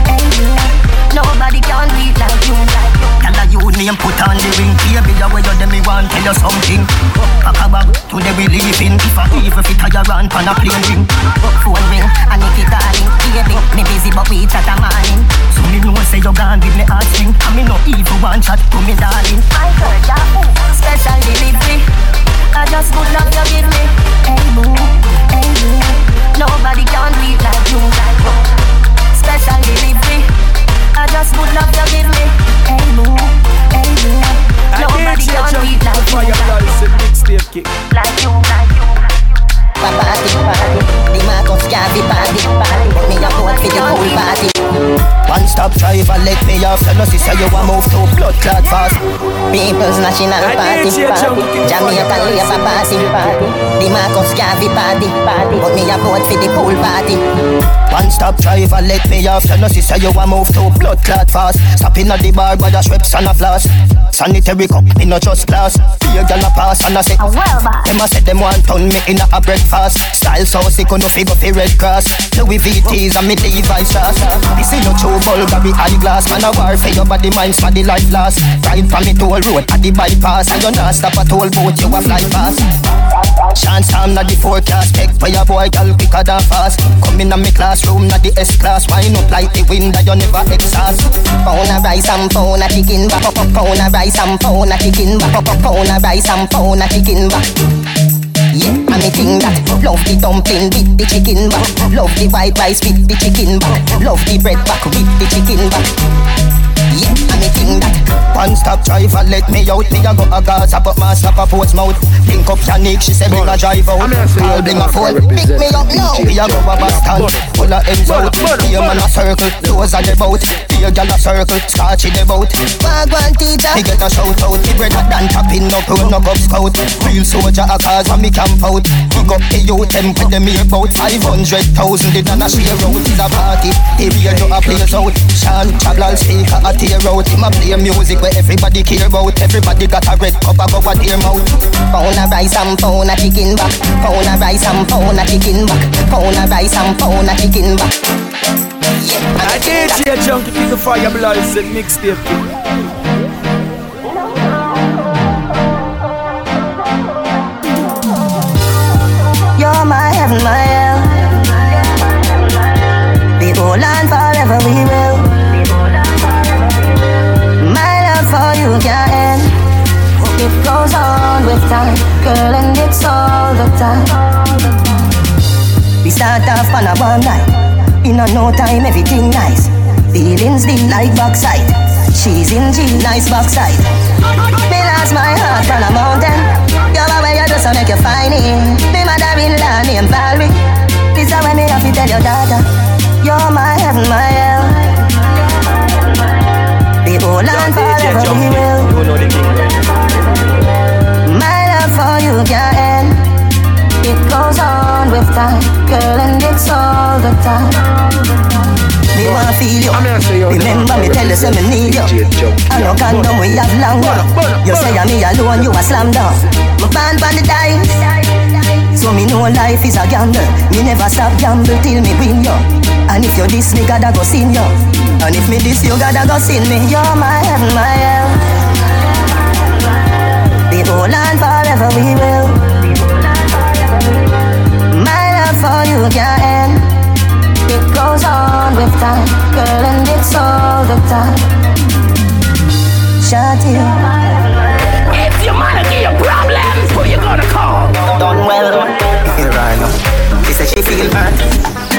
hey boo Nobody can like you, like you. Tell her you name put on the ring. Baby, the way you me want tell you something. Bag, today we leaving If I even fit a your run pan a plane ring. Phone ring, and if you calling Baby, me busy but we chat a morning. So me know say you gone with me And me no even chat to me darling. I heard ya, special delivery. I just would love you give me Hey boo, hey boo Nobody can do it like you, like you Special delivery. I just would love you give me Hey boo, hey boo Nobody can do it like you, like you Like you, like you Party, party, the Marcus Garvey party, party. Put me a vote for the whole party. One stop driver, let me off. Tell us say you a move to blood clot fast. People's National Party, party. Jamaican Labour Party, party. The Marcus Garvey party, party. Put me a vote for the pool party. One stop driver, let me off. Tell us say you a move to blood clot fast. Stopping at the bar by the Schweppes and a flask. Sanitary cup, me no just glass. Be a gal a pass and I say, A well boss them a say them want turn me in a a breakfast. Style so sick on no figure fi Red Cross Louis VT's and me Levi's shoes This is no true vulgar be eyeglass. Man a war for your body mind for the life last. Ride from me toll road at the bypass. And you not stop at toll boat you a fly past Chance I'm not the forecast. Take for your boy girl quicker than fast. Come in a me classroom not the S class Wine up like the wind that you never exhaust. Pound a rice and pound a chicken. Pound a rice and pound a chicken back. Pound a rice and pound a chicken back. Yeah, and me think that Love the dumpling with the chicken back. Love the white rice with the chicken back. Love the bread back with the chicken back Yeah, and me think that. One stop driver let me out. Me a go a Gaza but my stop a Portsmouth Link up Yannick, she say bring a drive out. I'll bring a phone, pick me up now. We a go a bus stand, full of M's out Here man a circle, those are the boat Here gal a circle, scotch in the boat Wagwan teacher, me get a shout out. Me brother than tapping no pro no cub scout. Real soldier a cause and me camp out. Pick up the youth, them when them here about 500,000 They done a share out, it's a party. The radio a plays out. Sean Chablal speaker a tear out. Him a play music where everybody care about. Everybody got a red cup a go a their mouth Pound a rice and pound a chicken back. Pound a rice and pound a chicken back. Pound a rice and pound a chicken back. Yeah, I DJ Junky King of Fire Blood said mixtape. You're my heaven, my hell. We hold on forever, we will. With time, girl, and it's all the time. We start off on a one night. In a no time, everything nice. Feelings deep like backside. She's in G, nice backside. Me lost my heart on a mountain. You're away, you just make you find it. Me mother-in-law named Valerie. This is when me have to tell your daughter. You're my heaven, my hell. We hold on forever, we will. You know the thing love for you end. It goes on with time, girl, and it's all the time. Me wanna feel you. I'm here say yo Remember me tell you say me need you. I know condom we have long one. You say I'm me alone, you a slam down. My band on the dice. So me know life is a gamble. Me never stop gamble till me win you. And if you diss me, gotta go sin you. And if me diss you, gotta go sin me. You're my heaven, my hell. We hold on forever, we will. My love for you can't end. It goes on with time, girl, and it's all the time. Shawty, If your man give you problems, who you gonna call? done well. Here I know. She said she feel hurt,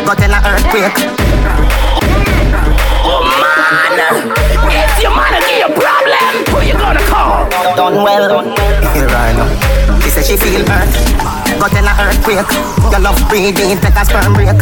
got in a earthquake. Oh man, if your man give you problems, who you gonna call? Done well. Here I know. She said she feel hurt, Got in a earthquake. Your love breathing, take a sperm break.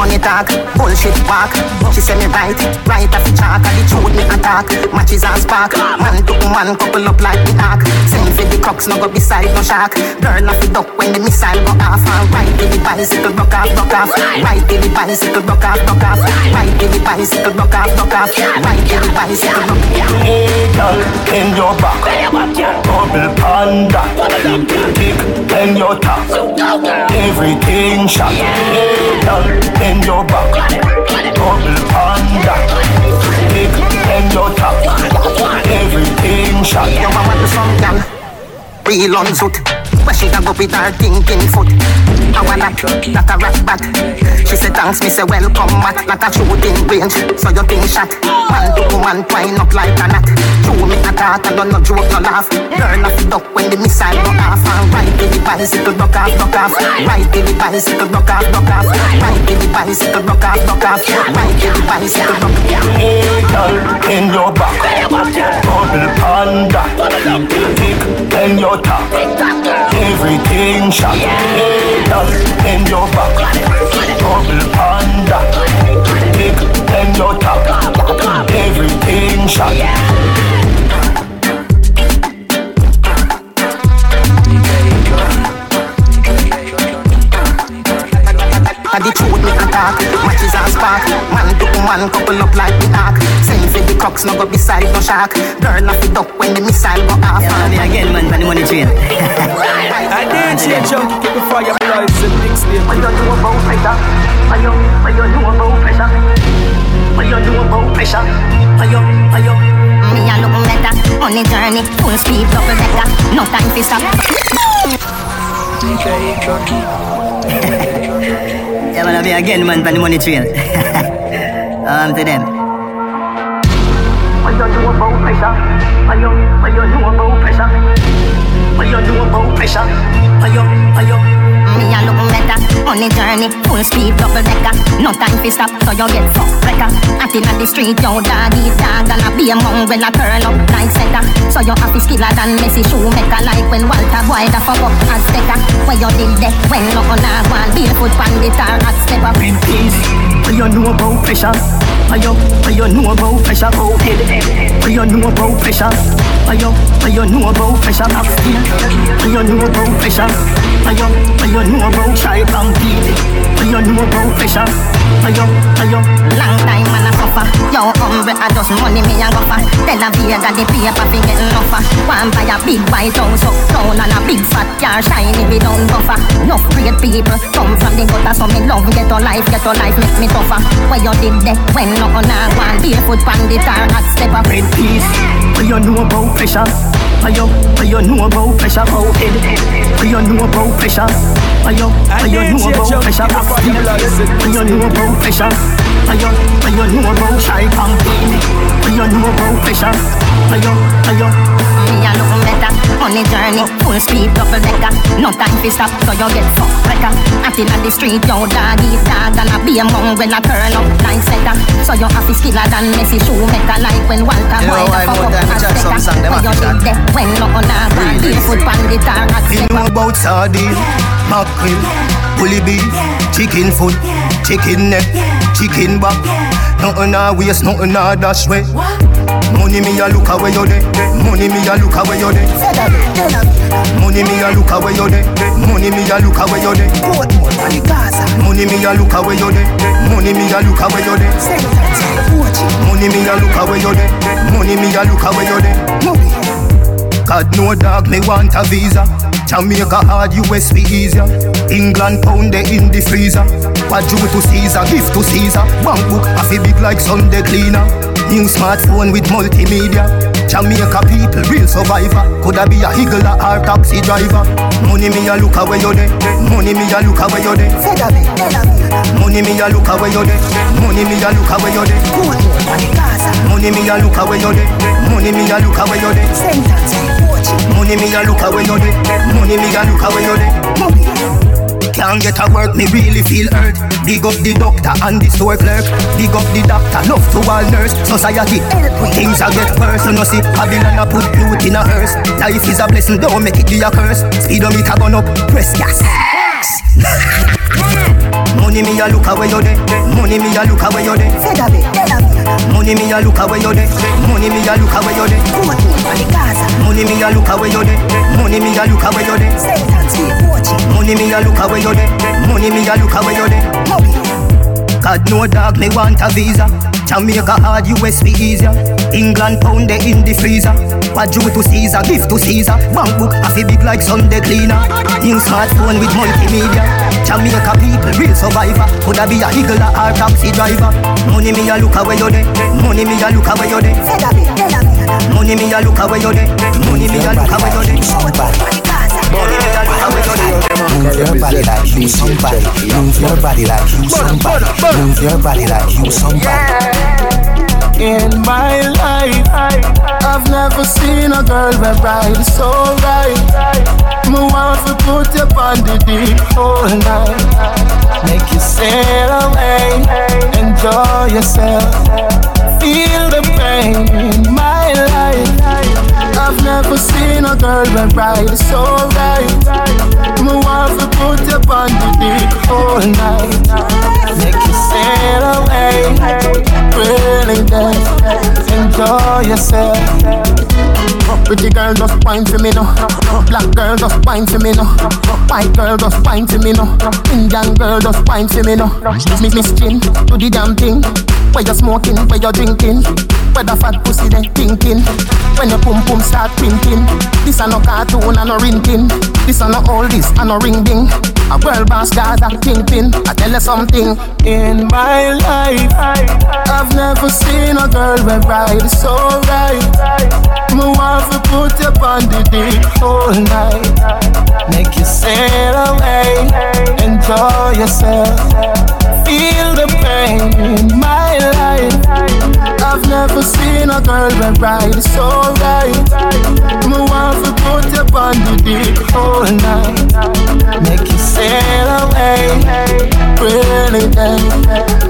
Money talk, bullshit walk. She say me right, right off the chalk. And the truth me attack. Matches and spark. Man to man, couple up like the ark. Same for the crooks, no go beside no shark. Girl off the duck when the missile go off. And right to the bicycle, broke off, broke off. Right to the bicycle, broke off, broke off. Right to the bicycle, broke off, broke off. Right to the bicycle, broke off. Hey, girl, in your back. Bubble panda. Big and your top, Everything shot. And your back. Double panda Big and your top, Everything shot. You want to some gal Real on foot. But she a go with her thinking foot. I want that, a rat bat. She said thanks, me say welcome mat. Like a shooting range, so you think shot. Man to woman twine up like a knot. True me a talk and don't no joke, no laugh. Girl off duck when the missile go off. And to the bicycle, broke off, broke off. Right to the bicycle, broke off, broke off. Right to the bicycle, broke off, broke off. Right to the bicycle, broke off. Hey, girl, in your back. Bubble panda. Big in your top. Everything shot. Hey, girl, in your back. Bubble panda. Big in your top. Everything shot. And the truth me attack Matches and spark Man to woman couple up like the ark Same for the crooks no go beside no shark Girl off the duck when the missile go off Yeah, man, again, man, for the money train. I did change up before your lives and mix them. What you know about pressure? What you, what you know about pressure? What you know about pressure? What you, what you Me a look better on the journey, full speed, double decker. No time to stop. Yeah, man, I again, man, for the money train. um, to them. What you know about pressure? What you, what you know about pressure? What you know about pressure? What you, what you Me a look better on the journey, full speed, double decker. No time to stop, so you get fucked wrecker. Acting on the street, yo doggy dog, and a be among when I turn up like setter. So you have to skiller than Messi shoemaker, like when Walter Boy the fuck up as sticker. Where you did that when no on a one barefoot pan guitar at step up. in peace. What you know about pressure? What you, what you know about pressure? Go head. What you know about pressure? What you, what you know about pressure? Backsteel. What you know about pressure? What you, what you know about try compete? What you know about pressure? What you, what you Long time man a suffer. Yo hombre a just money me a go for. Tell a beer that the paper fi get enough. One buy a big white house up down and a big fat car shiny be down buffer. Enough great people come from the gutter so me love get a life, get a life make me tougher. Where you did that when no on a one barefoot pan the tar at step up. in peace. What you know about pressure? What you, what you know about pressure? Go head. What you know about pressure? What you, what you know about pressure? Backsteel. What you know about pressure? What you, what you know about try compete? What you know about pressure? What you, what you Me a look better on the journey, full speed, double decker. No time to stop, so you get fucked wrecker. Acting on the street, yo doggy dog, and a be among when I turn up like setter. So you have to skiller than Messi shoemaker, like when Walter You know Boy the why fuck up as we chat some song, them Where you did that when no on a one barefoot pan guitar at You know about sardine, mackerel, bully beef, chicken foot, chicken neck, chicken back. Nothing a waste, nothing a dash way. Money me a look away you dey. Money me a look away you dey. Money me a look away you dey. Money me a look away you dey. Boat more Gaza. Money me a look away you dey. Money me a look away you dey. Money me a look away you dey. Money me a look away you dey. God no dog me want a visa. Jamaica hard, US be easier. England pound they in the freezer. What due to Caesar, give to Caesar. One book, a feel big like Sunday cleaner. New smartphone with multimedia. Jamaica people, real survivor. Coulda be a higgler or taxi driver. Money me a look away you dey. Money me a look away you dey. Money me a look away you dey. Money me a look away you dey. Money me a look away you dey. Money me a look away you dey. Money me a look away you dey. Money me a look away you dey. Can't get a work, me really feel hurt. Big up the doctor and the store clerk. Big up the doctor, love to all nurse. Society, things are get worse. You know see, Babylon a put youth in a hearse. Life is a blessing, don't make it be a curse. Speedometer gone up, press gas. Money me a look away you. Money me a look away you there. Tell them. Money me a look away you there. Money me a look away you there. On, on. Money me a look away you there. Money me a look away you there. Say it and see, watch it. Money me a look away you there. Money me a look away you there. God no dog, me want a visa. Jamaica hard, US be easier. England pound they in the freezer. What due to Caesar, gift to Caesar. Bank book, I feel big like Sunday cleaner. New smartphone with multimedia. Jamaica people, real survivor. Coulda be a eagle or taxi driver. Money me a look away you there. Money me a look away you there. Say that bit, tell them. Money me a look away you there. Money me a look away you there. Show it on the Gaza. Money me a look away you there. Move your body like you somebody. Move your body like you somebody. Move your body like you somebody. In my life, I've never seen a girl that ride so right. Me want to put you on the deep all night. Make you sail away, enjoy yourself, feel the pain in my life. I've never seen a girl that ride so right. Me want to put you on the deep all night. Make you sail away, really dance, enjoy yourself. Pretty girl just wine for me no. Black girl just wine for me no. White girl just wine for me no. Indian girl just wine for me no. Me me skin do the damn thing. Where you smoking, where you drinking. Where the fat pussy they thinking. When your pum pum start printing. This a no cartoon and no rinting. This a no all this and no ring ding. A world boss Gaza kingpin. I tell you something. In my life, I've never seen a girl that ride so right. Me want to put you on the deep all night. Make you sail away, enjoy yourself, feel the pain in my girl that ride so right. Me want to put you on the deep all night. Make you sail away, really dance,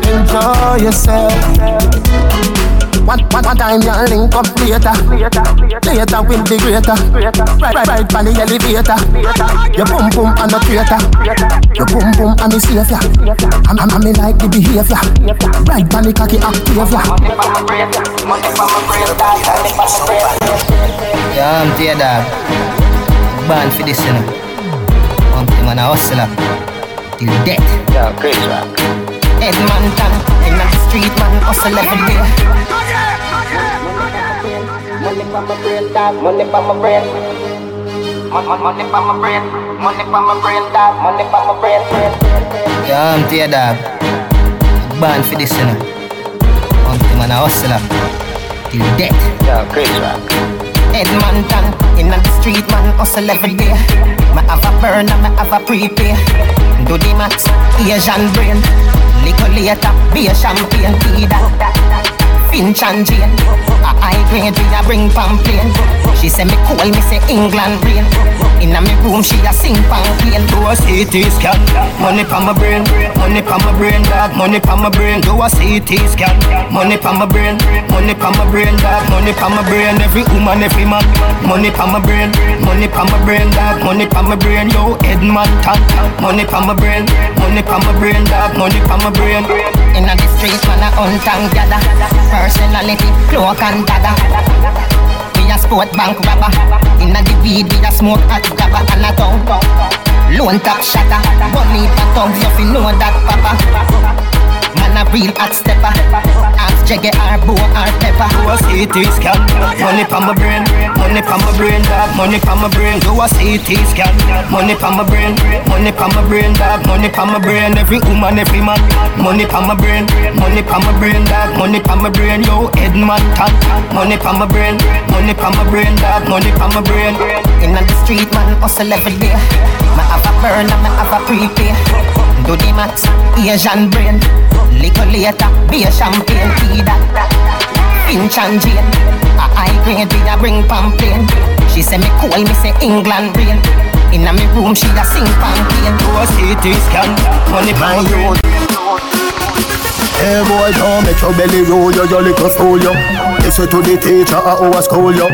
enjoy yourself. One, one, one time you link up later Later will be greater Right, right, right on the elevator Your boom boom and the crater Your boom boom and the savior I'm, I'm, I'm me like the behavior Right on the cocky Octavia Yeah, I'm dear dog. Born for this, you know. One thing man, a hustler. Till death. Yeah, crazy rock. Edmonton, in the street, man, hustle every day. Money for my brain, dog. Money for my brain. Mon- mon- Money for my brain. Money for my brain, dog. Money for my brain. Yeah, I'm dear dog. Born for this, you know. One thing man, a hustler. Till death. Yeah, crazy rock. Edmonton, in the street, man, hustle every day. Me have a burner, me have a prepay. Do the max, Asian brain. Liquor later, be a champagne, tea that. Finch and Jane. A high grade, we a bring pamphlet. She say me cool, me say England rain. Inna me room, she a sing pamphlet. Do a CT scan, money pa my brain, money pa my brain, dog, money pa my brain. Do a CT scan, money pa my brain, money pa my brain, dog, money pa my brain. Every woman, every man, money pa my brain, money pa my brain, dog, money pa my brain. Yo, Edmonton, money pa my brain, money pa my brain, dog, money pa my brain. Inna the street, man a hunt and gather. Personality, cloak and dagger. We a sport bank robber. Inna the weed, we a smoke hot grabber and a tongue. Lone top shatter. For thugs, you fi know that papa. A real hot stepper. Ask Jagger or Bo or Pepper. Do a CT scan, money pa my brain, money pa my brain, dog, money pa my brain. Do a CT scan, money pa my brain, money pa my brain, dog, money pa my brain. Every woman, every man, money pa my brain, money pa my brain, dog, money pa my brain. Yo, Edmonton, money pa my brain, money pa my brain, dog, money pa my brain. Inna the street, man hustle every day. Me have a burner, me have a prepay. Do the max, Asian brain. Liquor later, be a champagne, tea that. Finch and Jane. A high grade, we a bring pamphlet. She say me cool, me say England rain. Inna me room, she a sing. Do a CT scan, money my youth. Hey boy, don't make your belly roll, you your little fool, you. Listen to the teacher at our school, you.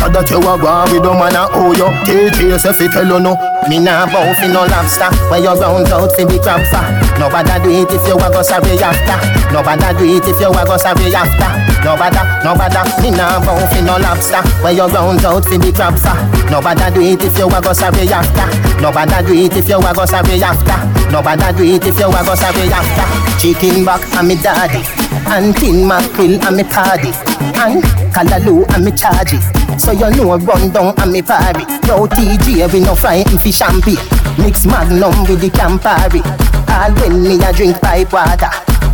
Not that you are with the man at oh, you. Teach yourself, if you no. Me nah bow fi no lobster Where you round out fi the crab for Nobody do it if you a go sorry after. Nobody do it if you a go sorry after. Nobody, nobody Me nah bow fi no lobster. Where you round out fi the crab for Nobody do it if you a go sorry after. Nobody do it if you a go sorry after. Nobody do it if you a go sorry after. Chicken back and me daddy. And tin mackerel and me paddy And callaloo and me charge So you know run down and me party No TG we no frighten fi champagne. Mix magnum with the Campari All when me a drink pipe water.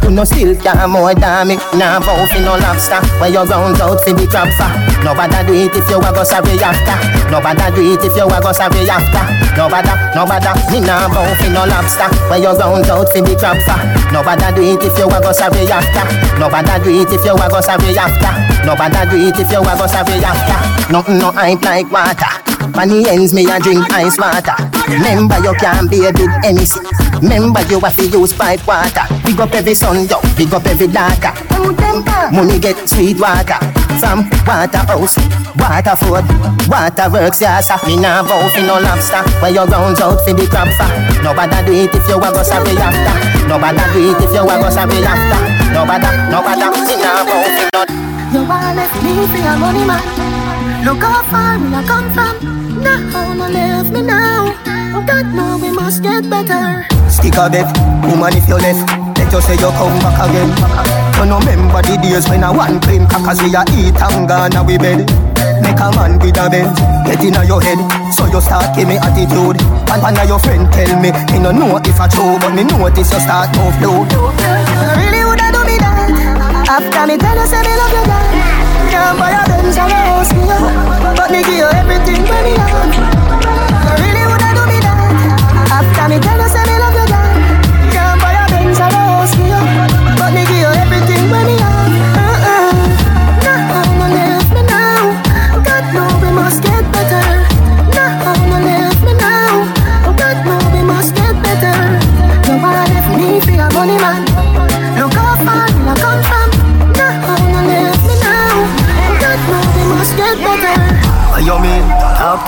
You no still can more than me? Nah bow fi no lobster? Where you round out fi the crab for Nobody do it if you a go sorry after. Nobody do it if you a go sorry after. Nobody, nobody. Me nah bow fi no lobster? Where you round out fi the crab for Nobody do it if you a go sorry after. Nobody do it if you a go sorry after. Nobody do it if you a go sorry after. Nothing no hype like water on the ends me a drink ice water. Remember you can't be a big anything Remember you have to use pipe water. Big up every son yo, big up every daughter. Money get sweet water. From water house, water food Water works yes Me nah bow fi no lobster. Where you rounds out fi the crab for Nobody do it if you a go sorry after. Nobody do it if you a go sorry after. Nobody, nobody. Me nah bow fi no You wanna left me for your money man Look how far we I come from Now no left me now God no we must get better Stick a bet, woman if you left Let you say you come back again. You no remember the days when I one cream crackers we a eat and gone we bed. Make a man with a bend, get inna your head. So you start give me attitude And one of your friend tell me Me no know if I true But me notice you start move low You really woulda do me that. After me tell you say me love you that Can't buy a Benz or a house me But me give you everything when me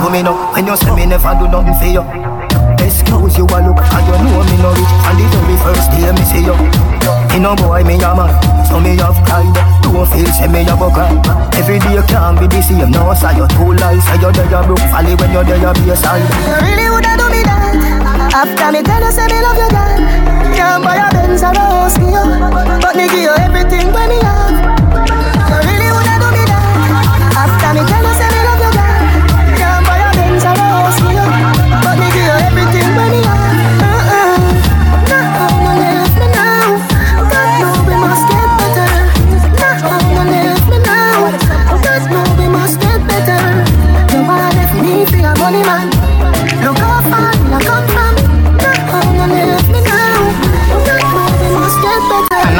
To me now When you say me never do nothing for you. Excuse you a look And you know me no rich. And the very first day me see you. Me no boy me a man So me have pride Don't feel say me a cry. Every day can't be the same. No say you too lies Say you there a broke. Valley When you there a be a side. You really woulda do me that. After me tell you say me love you that Can't buy a Benz or a house me up But me give you everything when me have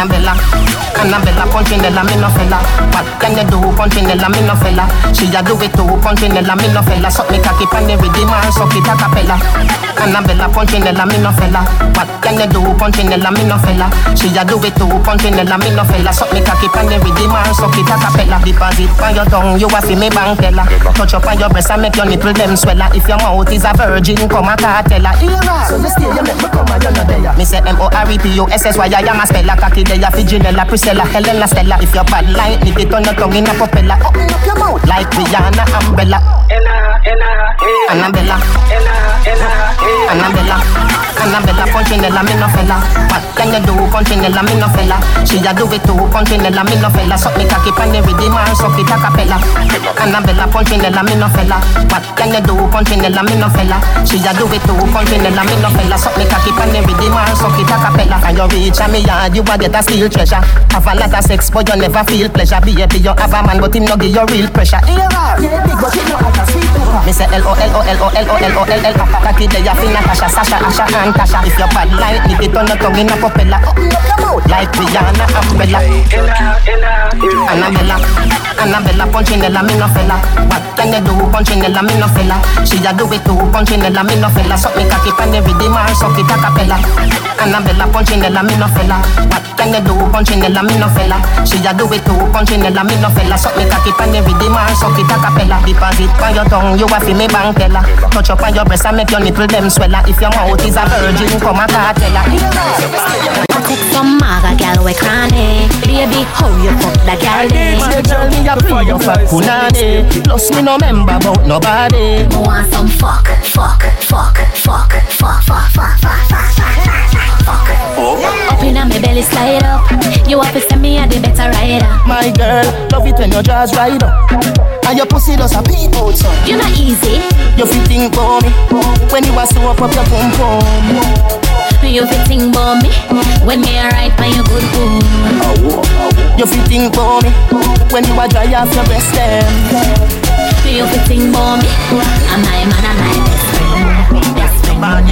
better Annabella, Annabella, Punchinella, me no fella. What can you do, Punchinella, me no fella? She a do it too, Punchinella, me no fella. Suck me cocky pan the rhythm and suck it a cappella. Annabella, Punchinella, me no fella. What can you do, Punchinella, me no fella? She a do it too, Punchinella, me no fella. Suck me cocky pan the rhythm and suck it a cappella. Deposit on your tongue, you a fi me bank teller. Touch up on your breast and make your nipple them swella. If your mouth is a virgin, come a cartella. Era, so you still you make me come and you no there. Me say M O R E P U S S Y I am a speller. Cocky there, ya fi Janella, Priscilla, Helena, Stella. If you're bad like me, it on your tongue in a propeller. Open up your mouth like Rihanna, Umbrella. Eh. Annabella, Annabella, Annabella, Punchinella, me no fella. What can you do, Punchinella, me no fella? She a do it too, Punchinella, me no fella. Suck me cocky pan the rhythm and suck it a cappella. Annabella, Punchinella, me no fella. What can you do, Punchinella, me no fella? She a do it too, Punchinella, me no fella. Suck me cocky pan the rhythm and suck it a cappella. Can you reach a me yard, you a get a steal treasure. Have a lot of sex, but you never feel pleasure. Baby, you have a man, but him no give you real pressure. Yeah, big, but he no have a sweet. Me say L-O-L-O-L-O-L-O-L-O-L Cocky there you feel Natasha, Sasha, Asha and Tasha If you're bad like me, it on your tongue in a propeller Open up your mouth. Like Rihanna Umbrella Annabella, Annabella Punchinella, me no fella. What can you do, Punchinella, me no fella. She a do it too, Punchinella, me no fella. Suck me cocky pan the rhythm suck it a cappella. Annabella Punchinella, me no fella. What can you do, Punchinella, me no fella. She a do it too, Punchinella, me no fella. Suck me cocky pan the rhythm suck it a cappella. Deposit pan your tongue, you a fi me teller. Touch up on your breast and make your nipple them swella If your mouth is a virgin, come a cartella I take some maga gal we cranny Baby, how you fuck that gal day? My girl, me a pre your fat punani Plus me no member about nobody Me want some fuck, fuck, fuck, fuck, fuck, fuck, fuck, fuck, fuck, fuck, fuck, fuck. Up inna me belly slide up. You have to send me a the better rider. My girl, love it when your jaws ride up And your pussy does a peep out so You not easy. You fit think for me When you a sew up up your pum pum You fi think about me when me a ride on your good food. You fit think for me When you a dry off your breast them You fi think about me. I'm my man, I'm my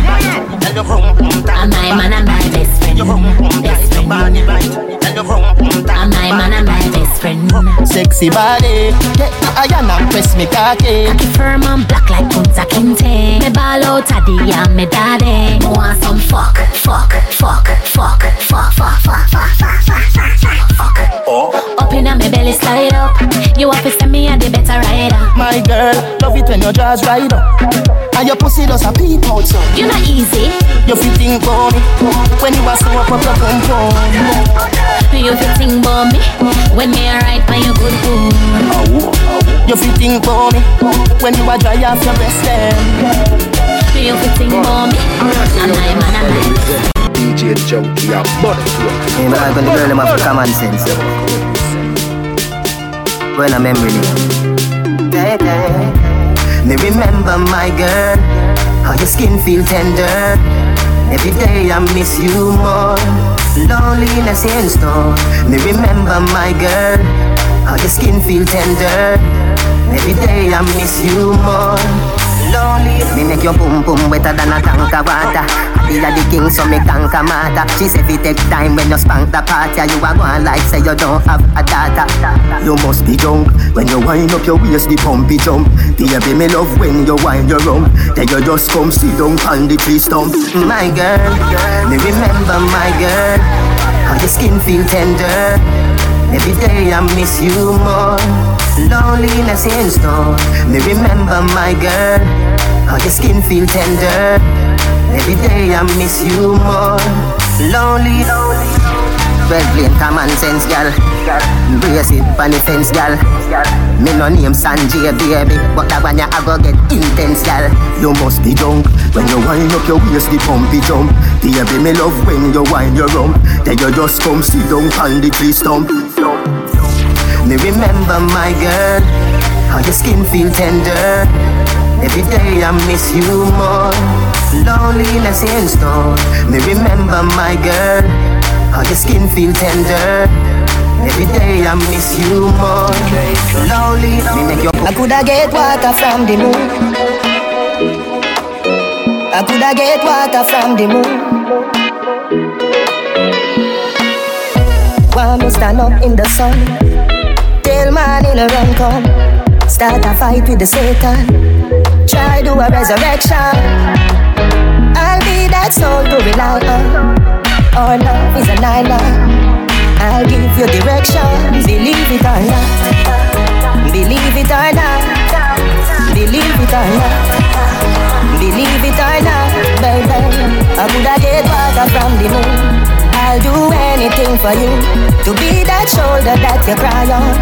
best friend. Best friend. I'm my man, I'm my best friend. Friend. I'm my man, I'm my best friend. Sexy body Get the iron and press me cocky Cocky firm and black like Kunta Kinte. Me ball out a the and me daddy. Me want some fuck, fuck, fuck, fuck, fuck, fuck, fuck, fuck, fuck, fuck, fuck, fuck, fuck. Up inna me belly slide up. You have to send me a the better rider. My girl, love it when your jaws ride up And your pussy does a peep out so You not easy. You fit think for me When you a sew up up your pum pum You fi think about me when me a ride on your good food. You fit think for me When you a dry off your breast them You fi think about me. I'm my man, I'm my best DJ Junky a butterfly. Me man, when the girl them have common sense. When I memory. Me remember my girl, how your skin feel tender. Every day I miss you more. Loneliness in store. Me remember my girl, how your skin feel tender. Every day I miss you more. Lonely. Me make your boom boom wetter than a tank of water. Be a the king, so me conquer matter. She say fi take time when you spank the party. You a going like say you don't have a daughter. You must be drunk when you wind up your waist, the pumpy jump. The baby, me love when you wind your rum. Then you just come sit down on the tree stump. My girl, me remember my girl. How your skin feel tender. Every day I miss you more. Loneliness in store. Me remember my girl. How your skin feel tender. Every day I miss you more. Lonely, lonely. Well plain common sense, gal. Brace it pon the fence, gal. Me no name Sanjay, baby, but that one ya I go get intense, gal. You must be drunk when you wind up your waist, the pumpy jump. Baby, me love when you wind your rump. Then you just come sit down on the tree stump. Me remember my girl, how your skin feel tender. Every day I miss you more. Loneliness in store. Me remember my girl, how your skin feel tender. Every day I miss you more. Lonely, me make your. I coulda get water from the moon. I coulda get water from the moon. Want me stand up in the sun? Tell man in a run come. Start a fight with the Satan. Try do a resurrection. I'll be that soul to rely on. Our love is an island. I'll give you direction. Believe it or not. Believe it or not. Believe it or not. Believe it or not, baby. I coulda get water from the moon. I'll do anything for you to be that shoulder that you cry on.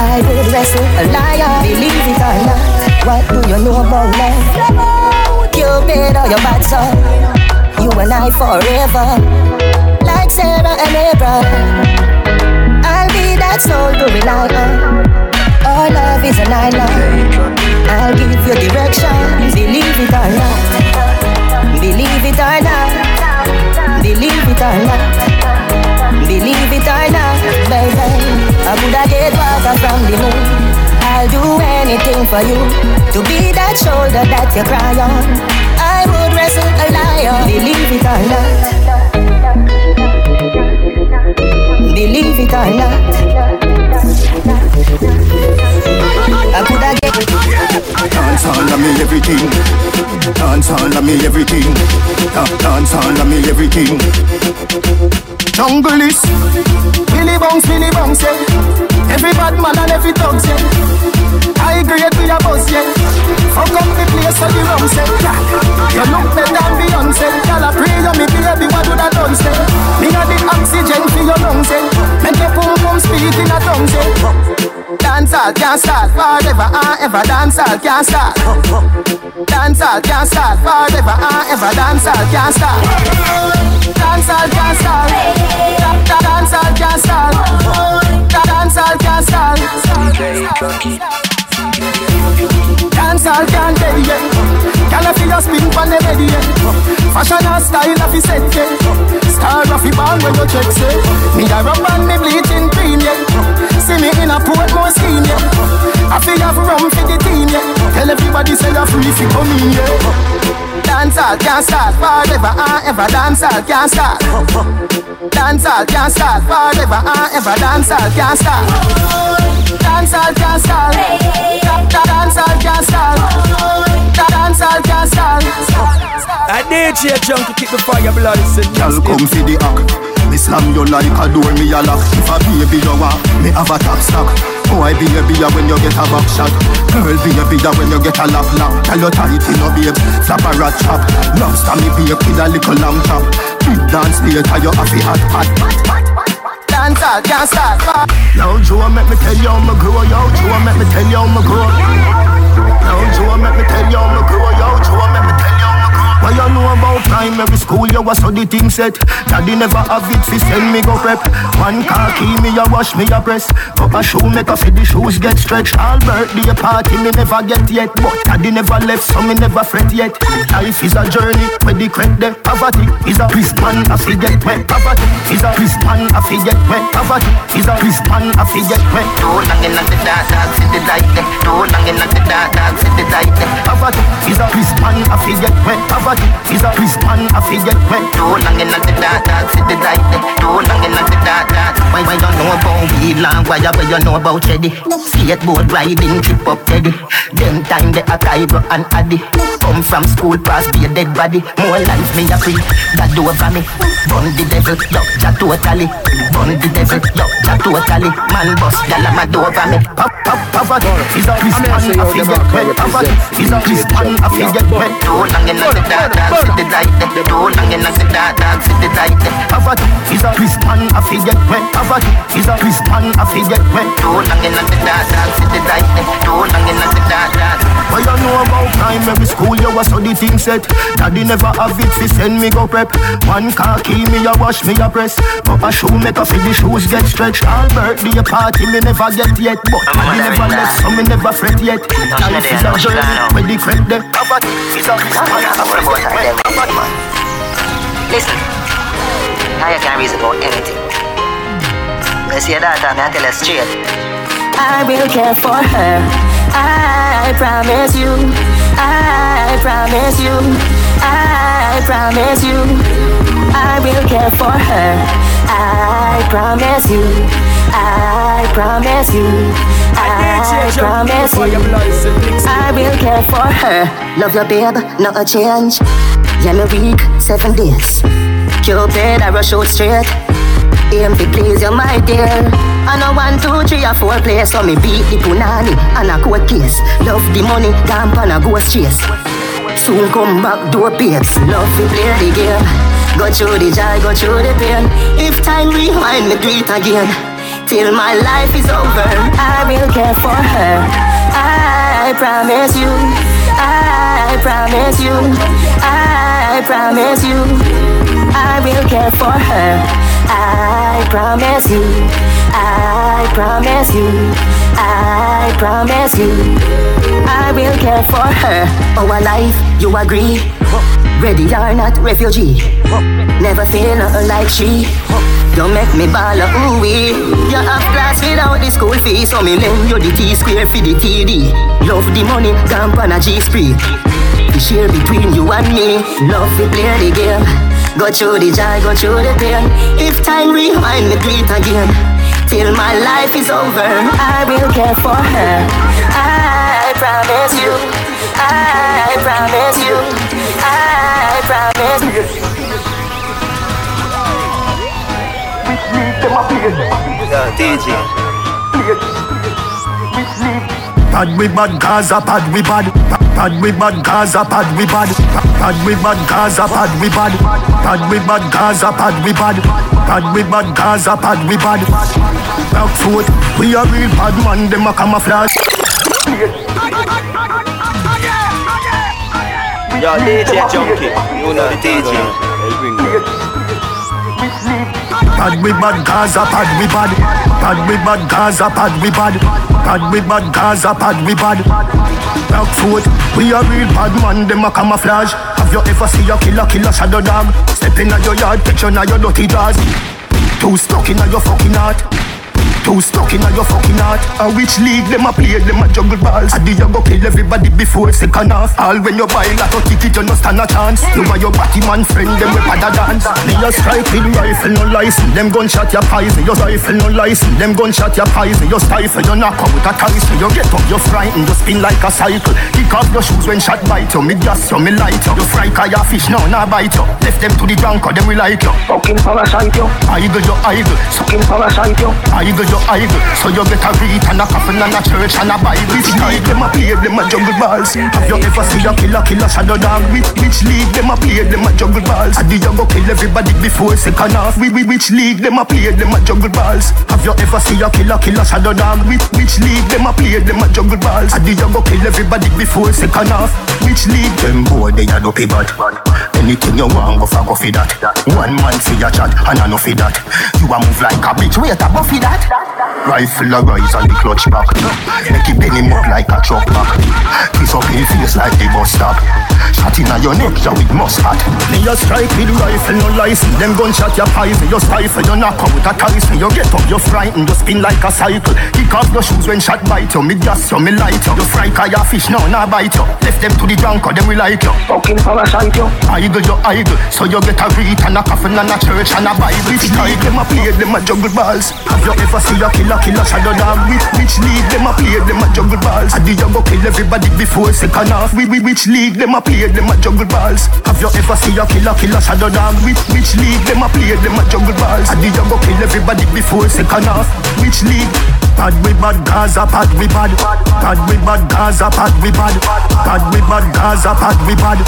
I would wrestle a lion. Believe it or not. What do you know about love? Cupid or your bad son? You and I forever, like Sarah and Abraham. I'll be that soul to rely on. Our love is an island. I'll give you direction. Believe it or not. Believe it or not. Believe it or not. Believe it or not, baby. I coulda get water from the moon. I'll do anything for you to be that shoulder that you cry on. I would wrestle a lion. Believe it or not. Believe it or not. I could have get Dance all of me everything. Dance all of me everything. Da- Dance all of me everything. Jungle is Billy Bounce, Billy Bounce, yeah. Every bad man and every dog, yeah. I agree with your boss, yeah. Fuck up the place for the rum, say. You look better than Beyonce. Girl, I pray you me baby, what would I done, say? Me got the oxygen for your lungs, say. Make your pum pum speak in a tongue, say. Dance all can't start forever and ever. Dance all can't start. Dance all can't start forever and ever. Dance all can't start. Dance all can't start. Dance all can't start. Dance all can't start. Dance all can't tell you. Can I feel your spin on the bed yeah. Fashion and style of the set yeah. Star of the band when you check say. Me a rub and me bleaching cream yeah. See me in a Portmore scheme yeah. I feel have rum for the team yeah. Tell everybody say you're free if you come in yeah. Dance all can't start forever and ever. Dance all can't start. Dance all can't start forever and ever. Dance all can't start. Dance all can't start. Dance all can't start. Dance all can't start. I DJ jump to keep the fire bloody sin. Girl, come for the act. Me slam you like a door, me a lock. If a baby you want, me have a top stock. Boy, be a beer when you get a back shot. Girl, be a beer when you get a lap lap. Tell your tight in no babe, slap a rat chop. Lobster me be a kid a little lamb chop. Big dance later, you have a hot hot. Dance all can't start. Yo, Joe, make me tell you how me grow. Yo, Joe, make me tell you how me grow. Yo, Joe, make me tell you how me grow. Yo, Joe, make me tell you how me grow. What you know about primary school? You was study thing set. Daddy never have it, fi send me go prep. One car key, me a wash, me a press. Up a shoe maker fi the shoes get stretched. All birthday party me never get yet, but daddy never left, so me never fret yet. Life is a journey, where the credit poverty is a Christmas. I fi get wet. Poverty is a Christmas. I fi get wet. Poverty is a Christmas. I fi get wet. Too long in the dark, dark, see the light there. Too long in the dark, dark, see the light. Poverty is a Christmas. I fi get wet. Poverty is a Christmas. I fi get wet. Too long in the dark, dark, see the. Too long in the dark, dark. Why, why you know about weed long? Why, why you know about Teddy? Skateboard riding, trip up Teddy. Them time they a Cairo and Addy. Come from school, pass be a dead body. More life me a free, that do over me. Bun the devil, yo, ja totally. Bun the devil, yo, ja totally. Man bust, gyal a mad over me. Pop, pop, poverty is a Christmas. I fi get wet. Poverty is a Christmas. I fi get wet. Too long in the dark, dark, see the light. Eh. Too long in the dark, dark, see the light there. Poverty is a Christmas. I fi get wet. Poverty is a Christmas. I fi get wet. Too long in the dark, dark, the light. Too long in the dark, dark. What you know about primary school? You was study thing set. Daddy never have it fi send me go prep. One car key me a wash me a press. Up a shoe fi the shoes get stretched. All birthday party me never get yet, but daddy never left so me never fret yet. Life is a journey where the credit poverty is a Listen, now you can reason about anything. Let's see your daughter, me I tell her straight. I will care for her. I promise you. I promise you. I promise you. I will care for her. I promise you. I promise you. I promise you. I will care for her. Love your babe, not a change. Yeah, me week, seven days. Cupid, I rush out straight. Aim to please you, my dear. I know one, two, three, or four place, so me beat the punani and a court case. Love the money, camp and a ghost chase. Soon come back, door babes. Love to play the game. Go through the joy, go through the pain. If time rewind, me do it again. Till my life is over, I will care for her. I promise you. I promise you. I promise you. I will care for her. I promise you. I promise you. I promise you. I will care for her. Our life, you agree? Ready or not, refugee. Never feel nothing like she. Don't make me ball a ooey. You have class without the school fee, so me lend you the T square for the TD. Love the money, camp on a G spree. The share between you and me. Love to play the game. Go through the joy, go through the pain. If time rewind, me it again. Till my life is over, I will care for her. I promise you. I promise you. I promise you. Pad we bad Gaza, pad we bad. Pad we bad Gaza, pad we bad. Pad we bad Gaza, pad we bad. Pad we bad Gaza, pad we bad. Pad we bad Gaza, pad we bad. Back foot, we a real bad man, them a camouflage. Yo, DJ Junky. You know the DJ. Pad we bad Gaza, pad we bad. Pad we bad Gaza, pad we bad. Pad we bad Gaza, pad we bad. Back foot, we a real bad man, them a camouflage. Have you ever see a killer, killer shadow dog? Step in your yard, picture now your dirty drawers. Too stuck in your fucking heart. Too stuck in your fucking heart. A which league them a play, them a juggle balls. I do you go kill everybody before second half. All when you buy like a ticket, you no stand a chance. You and your man friend, them we pada dance. Me a strike with rifle, no license. Them gunshot your poison. Your rifle, no license. Them gunshot your poison. You stifle, you knock out with a Tyson. You get up, you frightened, you spin like a cycle. Kick off your shoes when shot bite you. Me gas you, me light you. You fry kaya fish, no, nah bite you. Left them to the drunk, them we like you. Fucking parasite you. Idle, you idle. Fucking parasite you. Idle, you idle. So you get a read and a coffin and a church and a Bible. Which league them a play, them a jungle balls. Have you ever seen a killer, killer shadow dog? Which, which league them a play, them a jungle balls? I you go kill everybody before second half? We, we, which league them a play, them a jungle balls? Have you ever seen a killer, killer shadow dog? Which, which league them a play, them a jungle balls? I you go kill everybody before second half? Which league them boy they a dopey bad? Anything you want, go for go for that. One man for your chat and I know for that. You a move like a bitch, wait a buffy that. Rifle a rise and the clutch back. Make it penny move like a truck back. Kiss up in face like the bus stop. Shot in your neck, you with mustard. Me a strike with rifle, no license. Them gunshot your poison. You stifle, you knock out with a Tyson. You get up, you frightened, you spin like a cycle. Kick off your shoes when shot bite you. Me gas you, me light you. You fry kaya fish, no, nah bite you. Left them to the drunk, or them we like you. Fucking parasite you. Idle, you idle. So you get a read and a coffin and a church and a Bible. League them a play, them a juggle balls. Have you ever a killer, killer shadow dog? Which, which league them a play, them a juggle balls? I do you go kill everybody before second half? We, we, which league them a play, them a juggle balls? Have you ever seen a killer, killer shadow dog? Which, which league them a play, them a juggle balls? I do you go kill everybody before second half? Which league? Pad we bad Gaza, pad we bad. Pad we bad Gaza, pad we bad. Pad we bad Gaza, pad we bad.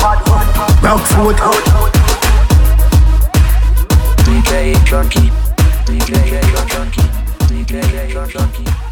Rock foot. DJ Junky. Yeah. you're lucky.